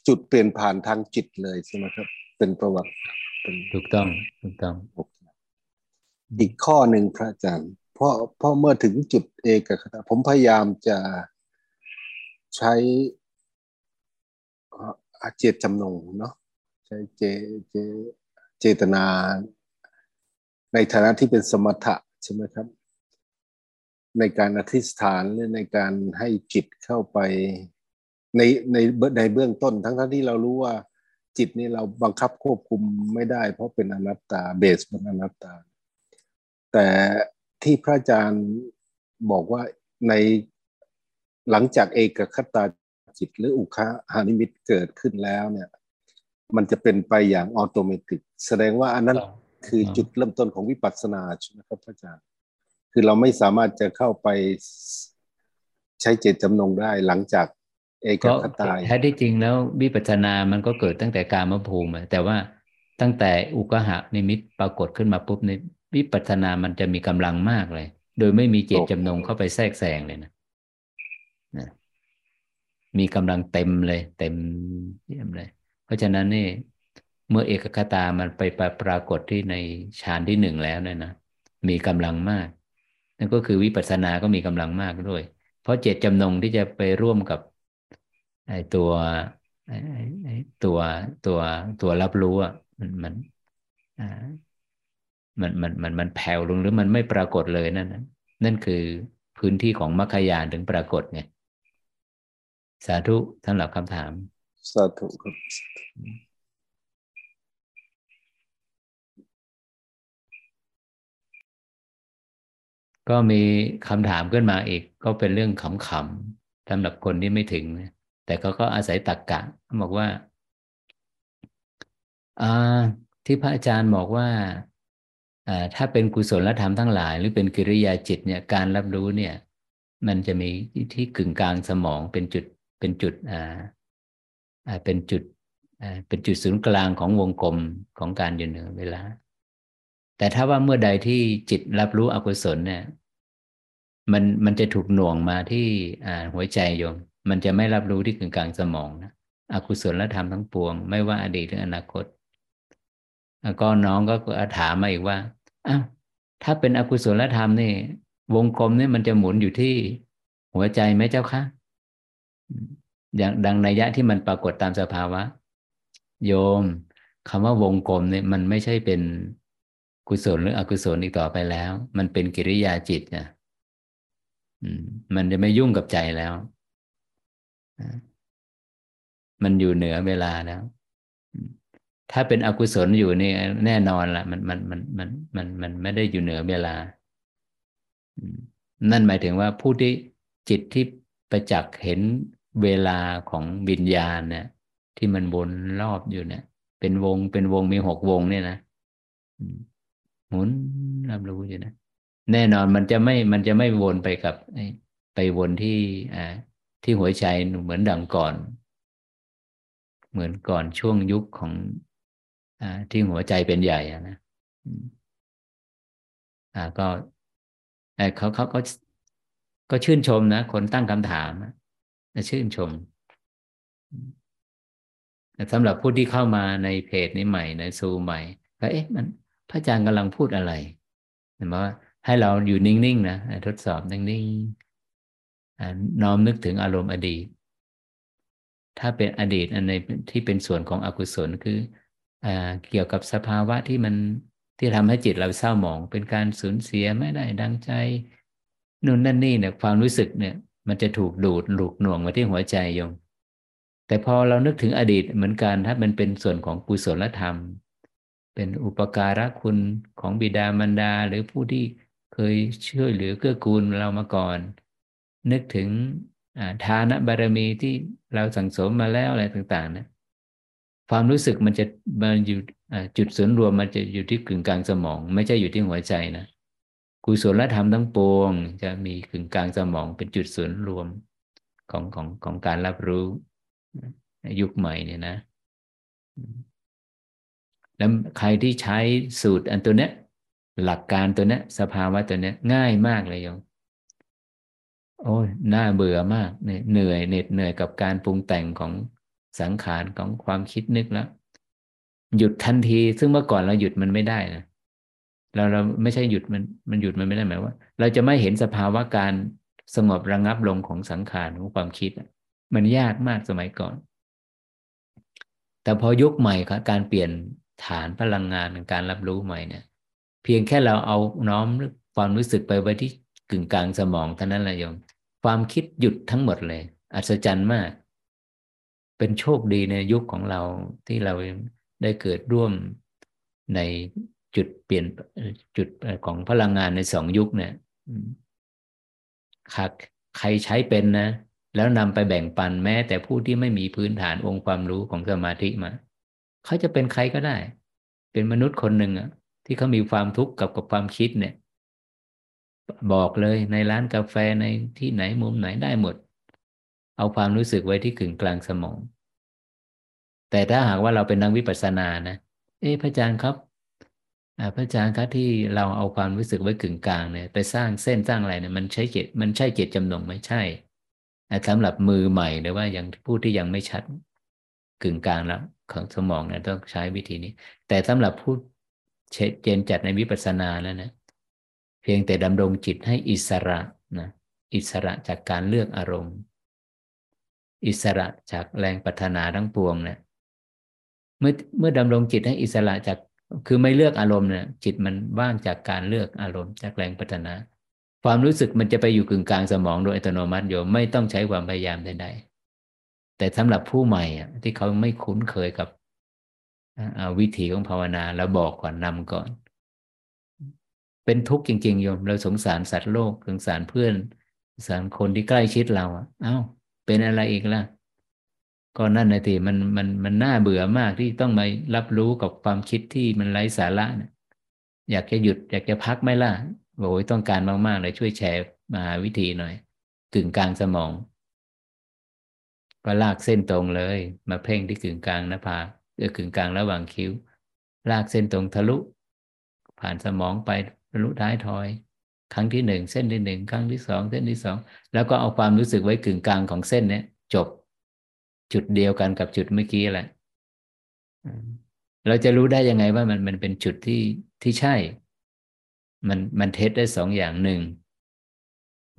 จุดเปลี่ยนผ่านทางจิตเลยใช่ไหมครับ เป็นประวัติถูกต้องถูกต้องอีกข้อหนึ่งพระอาจารย์ เพราะเพราะเมื่อถึงจุดเอกคตาผมพยายามจะใช้เจตจำนงเนาะใช้เจเจเจตนา ในฐานะที่เป็นสมถะใช่ไหมครับ ในการอธิษฐานหรือในการให้จิตเข้าไปในในในเบื้องต้น ทั้งทั้งที่เรารู้ว่าจิตนี่เราบังคับควบคุมไม่ได้ เพราะเป็นอนัตตาเบสเป็นอนัตตา แต่ที่พระอาจารย์บอกว่าในหลังจากเอกคตาจิตหรืออุคหานิมิตเกิดขึ้นแล้วเนี่ย มันจะเป็นไปอย่างออโตเมติกแสดงว่าอันนั้นคือจุดเริ่มต้นของวิปัสสนาใช่ไหมครับพระอาจารย์ คือเราไม่สามารถจะเข้าไปใช้เจตจำนงได้หลังจากเอกคตาแท้ที่จริงแล้ววิปัสสนามันก็เกิดตั้งแต่การมภูมิแต่ว่าตั้งแต่อุกหะนิมิตปรากฏขึ้นมาปุ๊บในวิปัสสนามันจะมีกำลังมากเลย โดยไม่มีเจตจำนงเข้าไปแทรกแซงเลยนะนะมีกำลังเต็มเลย เต็มเยี่ยมเลย เพราะฉะนั้นนี่เมื่อเอกคตามันไปปรากฏที่ในฌานที่หนึ่งแล้วเนี่ยนะมีกำลังมาก นั่นก็คือวิปัสสนาก็มีกำลังมากด้วย เพราะเจตจำนงที่จะไปร่วมกับไอ้ตัวไอ้ตัวตัวตัวรับรู้อะมันมันมันมันมันมันแผ่วลงหรือมันไม่ปรากฏเลยนั่นนั่นคือพื้นที่ของมรรคยานถึงปรากฏไงสาธุสำหรับคำถาม สาธุครับ ก็มีคำถามขึ้นมาอีก ก็เป็นเรื่องขำๆสำหรับคนที่ไม่ถึง แต่เขาก็อาศัยตักกะบอกว่าที่พระอาจารย์บอกว่าถ้าเป็นกุศลธรรมทั้งหลาย หรือเป็นกิริยาจิตเนี่ยการรับรู้เนี่ย มันจะมีที่กึ่งกลางสมองเป็นจุดเป็นจุดอ่าเป็นจุดเป็นจุดศูนย์กลางของวงกลมของการอยู่เหนือเวลา แต่ถ้าว่าเมื่อใดที่จิตรับรู้อกุศลเนี่ย มันมันจะถูกหน่วงมาที่หัวใจโยม มันจะไม่รับรู้ที่กึ่งกลางสมองนะอกุศลธรรมทั้งปวง ไม่ว่าอดีตหรืออนาคตก็น้องก็ถามมาอีกว่าอ้าวถ้าเป็นอกุศลธรรมนี่ วงกลมเนี่ยมันจะหมุนอยู่ที่หัวใจไหมเจ้าคะอย่างดังนัยยะที่มันปรากฏตามสภาวะ โยมคำว่าวงกลมเนี่ยมันไม่ใช่เป็น กุศลหรืออกุศลอีกต่อไปแล้ว มันเป็นกิริยาจิตนะมันจะไม่ยุ่งกับใจแล้ว มันอยู่เหนือเวลาแล้ว ถ้าเป็นอกุศลอยู่นี่แน่นอนละมันมันมันมันมันมันไม่ได้อยู่เหนือเวลา นั่นหมายถึงว่าผู้ที่จิตที่ประจักษ์เห็นเวลาของวิญญาณเนี่ยที่มันวนรอบอยู่เนี่ย เป็นวงเป็นวงมีหกวงเนี่ยนะ หมุนรับรู้อยู่นะ แน่นอนมันจะไม่มันจะไม่วนไปกับไปวนที่อ่าที่หัวใจเหมือนดังก่อน เหมือนก่อนช่วงยุคของอ่าที่หัวใจเป็นใหญ่อะนะอ่าก็เขาเขาก็ก็ชื่นชมนะคนตั้งคำถามชื่นชมสำหรับผู้ที่เข้ามาในเพจนี้ใหม่ในซูใหม่ ก็เอ๊ะมัน ระอาจารย์กำลังพูดอะไรเห็นไหมว่าให้เราอยู่นิ่งๆนะทดสอบนิ่งๆน้อมนึกถึงอารมณ์อดีต ถ้าเป็นอดีตอันในที่เป็นส่วนของอกุศลคืออเกี่ยวกับสภาวะที่มันที่ทำให้จิตเราเศร้าหมอง เป็นการสูญเสียไม่ได้ดังใจนู่นนั่นนี่เนี่ยความรู้สึกเนี่ย มันจะถูกดูดหลุกหน่วงมาที่หัวใจโยมแต่พอเรานึกถึงอดีตเหมือนกันถ้ามันเป็นส่วนของกุศลธรรม เป็นอุปการะคุณของบิดามารดาหรือผู้ที่เคยช่วยเหลือเกื้อกูลเรามาก่อน นึกถึงทานบารมีที่เราสั่งสมมาแล้วอะไรต่างๆนะความรู้สึกมันจะมันอยู่จุดศูนย์รวมมันจะอยู่ที่กึ่งกลางสมอง ไม่ใช่อยู่ที่หัวใจนะกุศลธรรมทั้งปวง จะมีกึ่งกลางสมองเป็นจุดศูนย์รวมของของของการรับรู้ยุคใหม่เนี่ยนะ แล้วใครที่ใช้สูตรอันตัวเนี้ยหลักการตัวเนี้ยสภาวะตัวเนี้ยง่ายมากเลยโยมโอ้ยน่าเบื่อมากเหนื่อยเหน็ดเหนื่อยกับการปรุงแต่งของสังขารของความคิดนึกแล้ว หยุดทันที ซึ่งเมื่อก่อนเราหยุดมันไม่ได้นะเราเราไม่ใช่หยุดมันมันหยุดมันไม่ได้หมายว่า เราจะไม่เห็นสภาวะการสงบระงับลงของสังขารของความคิดมันยากมากสมัยก่อน แต่พอยุคใหม่ครับการเปลี่ยน ฐานพลังงานการรับรู้ใหม่เนี่ย เพียงแค่เราเอาน้อมความรู้สึกไปไว้ที่กึ่งกลางสมองเท่านั้นแหละโยม ความคิดหยุดทั้งหมดเลย อัศจรรย์มาก เป็นโชคดีในยุคของเราที่เราได้เกิดร่วมในจุดเปลี่ยนจุดของพลังงานในสองยุคเนี่ยใครใช้เป็นนะ แล้วนำไปแบ่งปันแม้แต่ผู้ที่ไม่มีพื้นฐานองค์ความรู้ของสมาธิมา เขาจะเป็นใครก็ได้ เป็นมนุษย์คนหนึ่งอะที่เขามีความทุกข์กับกับความคิดเนี่ย บอกเลยในร้านกาแฟในที่ไหนมุมไหนได้หมด เอาความรู้สึกไว้ที่กึ่งกลางสมอง แต่ถ้าหากว่าเราเป็นนักวิปัสสนานะเอ๊ะพระอาจารย์ครับพระอาจารย์ครับที่เราเอาความรู้สึกไว้กึ่งกลางเนี่ยไปสร้างเส้นสร้างอะไรเนี่ยมันใช้เจตมันใช่เจตจำนงไม่ใช่สำหรับมือใหม่หรือว่ายังผู้ที่ยังไม่ชัด กึ่งกลางแล้วของสมองเนี่ยต้องใช้วิธีนี้ แต่สำหรับผู้เจนจัดในวิปัสสนาแล้วนะเพียงแต่ดำรงจิตให้อิสระนะอิสระจากการเลือกอารมณ์ อิสระจากแรงปัฒนาทั้งปวงเนะี่ยเมื่อเมื่อดำรงจิตให้อิสระจากคือไม่เลือกอารมณ์เนี่ยจิตมันว่างจากการเลือกอารมณ์ จากแรงพัฒนา ความรู้สึกมันจะไปอยู่กึ่งกลางสมองโดยอัตโนมัติโยมไม่ต้องใช้ความพยายามใดๆ แต่สำหรับผู้ใหม่ที่เขาไม่คุ้นเคยกับวิธีของภาวนาเราบอกก่อนนำก่อน เป็นทุกข์จริงๆโยม เราสงสารสัตว์โลกสงสารเพื่อนสงสารคนที่ใกล้ชิดเราเอา้า เป็นอะไรอีกล่ะก็นั่นนะทีมันมันมันน่าเบื่อมากที่ต้องมารับรู้กับความคิดที่มันไร้สาระนี่ยอยากจะหยุด อยากจะพักไหมล่ะโอ้ยต้องการมากๆเลยช่วยแชร์มาวิธีหน่อยกึ่งกลางสมอง ก็ลากเส้นตรงเลย มาเพ่งที่กึ่งกลางหน้าผากเออกึ่งกลางระหว่างคิ้ว ลากเส้นตรงทะลุ ผ่านสมองไปทะลุท้ายทอย ครั้งที่หนึ่งเส้นที่หนึ่งครั้งที่สองเส้นที่สองแล้วก็เอาความรู้สึกไว้กึ่งกลางของเส้นเนี้ยจบจุดเดียวกันกับจุดเมื่อกี้แหละเราจะรู้ได้ยังไงว่ามันมันเป็นจุดที่ที่ใช่ มันมันเทสได้สองอย่างหนึ่ง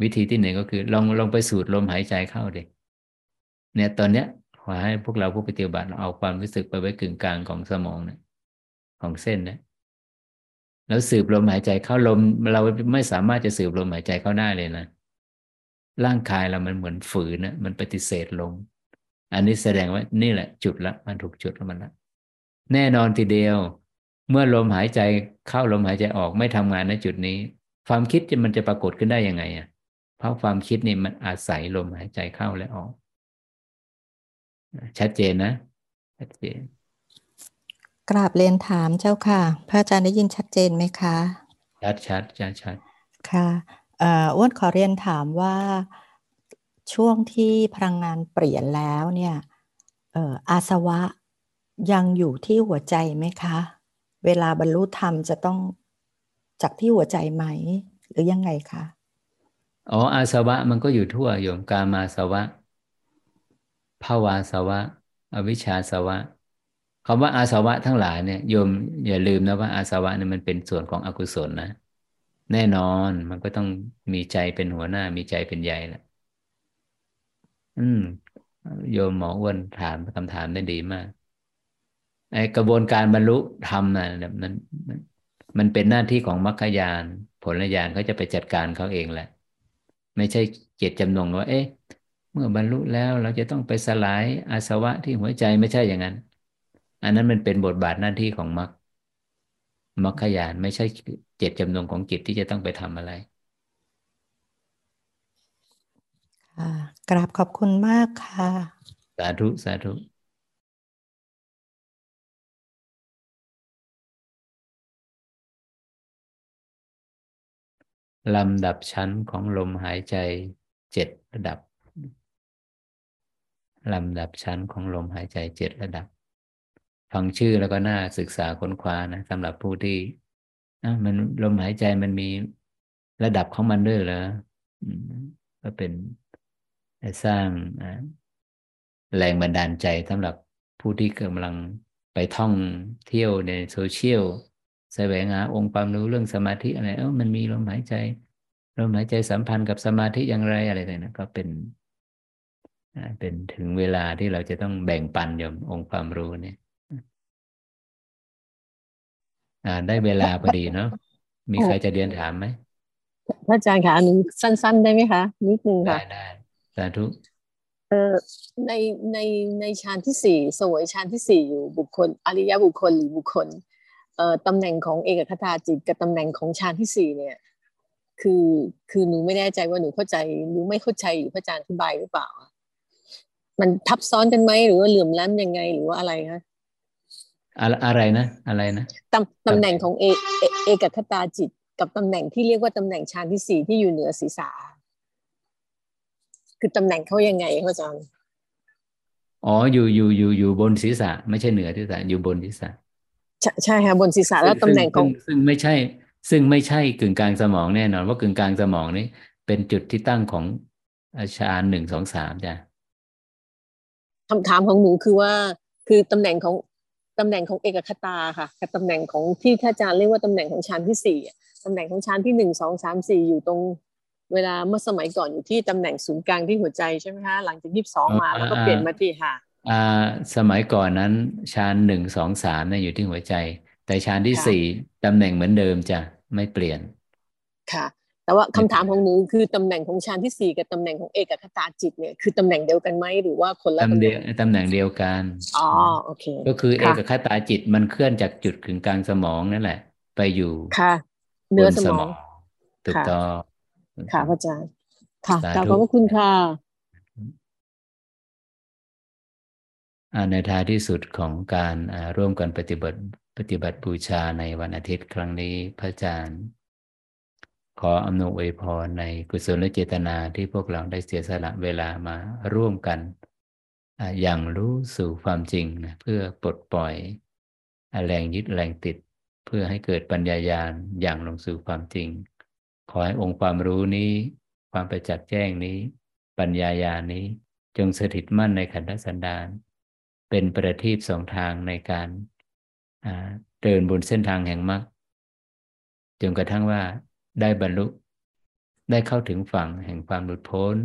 วิธีที่หนึ่งก็คือ ลองลองไปสูดลมหายใจเข้าดิ เนี่ยตอนเนี้ยขอให้พวกเราผู้ปฏิบัติเอาความรู้สึกไปไว้กึ่งกลางของสมองเนี่ยของเส้นนะแล้วสืบลมหายใจเข้าลม เราไม่สามารถจะสืบลมหายใจเข้าได้เลยนะร่างกายเรามันเหมือนฝืนนะมันปฏิเสธลมอันนี้แสดงว่านี่แหละ จุดละ มันถูกจุดแล้วมันละแน่นอนทีเดียว เมื่อลมหายใจเข้าลมหายใจออกไม่ทำงานในจุดนี้ ความคิดจะมันจะปรากฏขึ้นได้ยังไงอะเพราะความคิดนี่มันอาศัยลมหายใจเข้าและออก ชัดเจนนะชัดเจนกราบเรียนถามเจ้าค่ะ พระอาจารย์ได้ยินชัดเจนไหมคะ ชัดชัดชัดชัดค่ะอ้วนขอเรียนถามว่าช่วงที่พลังงานเปลี่ยนแล้วเนี่ยเอ่ออาสวะยังอยู่ที่หัวใจไหมคะ เวลาบรรลุธรรมจะต้องจากที่หัวใจไหม หรือยังไงคะ อ๋ออาสวะมันก็อยู่ทั่วโยมกามาสวะ ภาวาสวะ อวิชชาสวะคำว่าอาสวะทั้งหลายเนี่ยโยมอย่าลืมนะว่าอาสวะเนี่ยมันเป็นส่วนของอกุศลนะ แน่นอนมันก็ต้องมีใจเป็นหัวหน้ามีใจเป็นใหญ่แหละอืมโยมหมออ้วนถามคำถามได้ดีมากไอกระบวนการบรรลุธรรมนะ่ะมันมันเป็นหน้าที่ของมรรคยาน ผลญาณเขาจะไปจัดการเขาเองแหละ ไม่ใช่เจตจำนงว่า เอ๊ะ มื่อบรรลุแล้วเราจะต้องไปสลายอาสวะที่หัวใจไม่ใช่อย่างนั้น อันนั้นมันเป็นบทบาทหน้าที่ของมรรคมรรคยานไม่ใช่เจตจำนงของจิตที่จะต้องไปทำอะไรกราบขอบคุณมากค่ะ สาธุ สาธุลำดับชั้นของลมหายใจเจ็ดระดับ ลำดับชั้นของลมหายใจเจ็ดระดับ ฟังชื่อแล้วก็น่าศึกษาค้นคว้านะสำหรับผู้ที่มันลมหายใจมันมีระดับของมันด้วยเหรอก็เป็นสร้างแรงบันดาลใจสำหรับผู้ที่กำลังไปท่องเที่ยวในโซเชียลแสวงหาองค์ความรู้เรื่องสมาธิอะไรเออมันมีลมหายใจลมหายใจสัมพันธ์กับสมาธิอย่างไรอะไรต่างๆก็เป็น เป็นถึงเวลาที่เราจะต้องแบ่งปันยมองค์ความรู้เนี่ยได้เวลาพอดีเนาะมีใครจะเรียนถามไหมพระอาจารย์คะอันนึงสั้น ๆ ได้ไหมคะนิดนึงค่ะได้ได้สาธุเอ่อในในในฌานที่สี่สวยฌานที่สี่อยู่บุคคล อริยบุคคลหรือบุคคลเอ่อตำแหน่งของเอกคตาจิตกับตำแหน่งของฌานที่สี่เนี่ย คือคือหนูไม่แน่ใจว่าหนูเข้าใจหรือไม่เข้าใจหรือพระอาจารย์อธิบายหรือเปล่า มันทับซ้อนกันไหมหรือว่าเหลื่อมล้ำยังไงหรือว่าอะไรคะอะไรนะ อะไรนะตำตำแหน่งของเอเอกคตาจิต กับตำแหน่งที่เรียกว่าตำแหน่งฌานที่สี่ที่อยู่เหนือศีรษะคือตำแหน่งเขายังไงพระอาจารย์อ๋ออยู่อยู่อยู่อยู่บนศีรษะ ไม่ใช่เหนือศีรษะอยู่บนศีรษะใช่ค่ะบนศีรษะแล้วตำแหน่งของซึ่งไม่ใช่ ซึ่งไม่ใช่กึ่งกลางสมองแน่นอนว่ากึ่งกลางสมองนี้ เป็นจุดที่ตั้งของอาชาหนึ่งสองสามจ้ะ คำถามของหนูคือว่าคือตำแหน่งของตำแหน่งของเอกคตาค่ะกับตำแหน่งของที่ท่านอาจารย์เรียกว่าตำแหน่งของชั้นที่สี่ตำแหน่งของชั้นที่หนึ่งสองสามสี่อยู่ตรงเวลาเมื่อสมัยก่อนอยู่ที่ตำแหน่งศูนย์กลางที่หัวใจใช่ไหมคะหลังจากยี่สิบสองมาแล้วก็เปลี่ยนมาที่ค่ะอ่าสมัยก่อนนั้นชานหนึ่งสองสามเนี่ยอยู่ที่หัวใจ แต่ชานที่สี่ตำแหน่งเหมือนเดิมจะไม่เปลี่ยน ค่ะ แต่ว่าคำถามของหนูคือตำแหน่งของชานที่สี่กับตำแหน่งของเอกคตาจิตเนี่ยคือตำแหน่งเดียวกันไหมหรือว่าคนละตำแหน่งตำแหน่งเดียวกันอ๋อโอเคก็คือเอกคตาจิตมันเคลื่อนจากจุดกึ่งกลางสมองนั่นแหละ ไปอยู่ค่ะเนื้อสมองถูกต้องค่ะพระอาจารย์ค่ะขอบพระคุณค่ะในท้ายที่สุดของการร่วมกันปฏิบัติปฏิบัติบูชาในวันอาทิตย์ครั้งนี้พระอาจารย์ ขออำนวยพรในกุศลเจตนาที่พวกเราได้เสียสละเวลามาร่วมกัน อย่างรู้สู่ความจริงนะเพื่อปลดปล่อยแรงยึดแรงติด เพื่อให้เกิดปัญญายาณอย่างลงสู่ความจริง ขอให้องค์ความรู้นี้ ความประจักษ์แจ้งนี้ ปัญญายานี้จงสถิตมั่นในขันธสันดาน เป็นประทีปสองทางในการเดินบนเส้นทางแห่งมรรคจนกระทั่งว่า ได้บรรลุ ได้เข้าถึงฝั่งแห่งความหลุดพ้น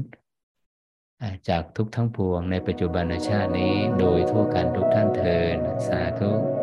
จากทุกทั้งปวงในปัจจุบันชาตินี้โดยทั่วกันทุกท่านเทินสาธุ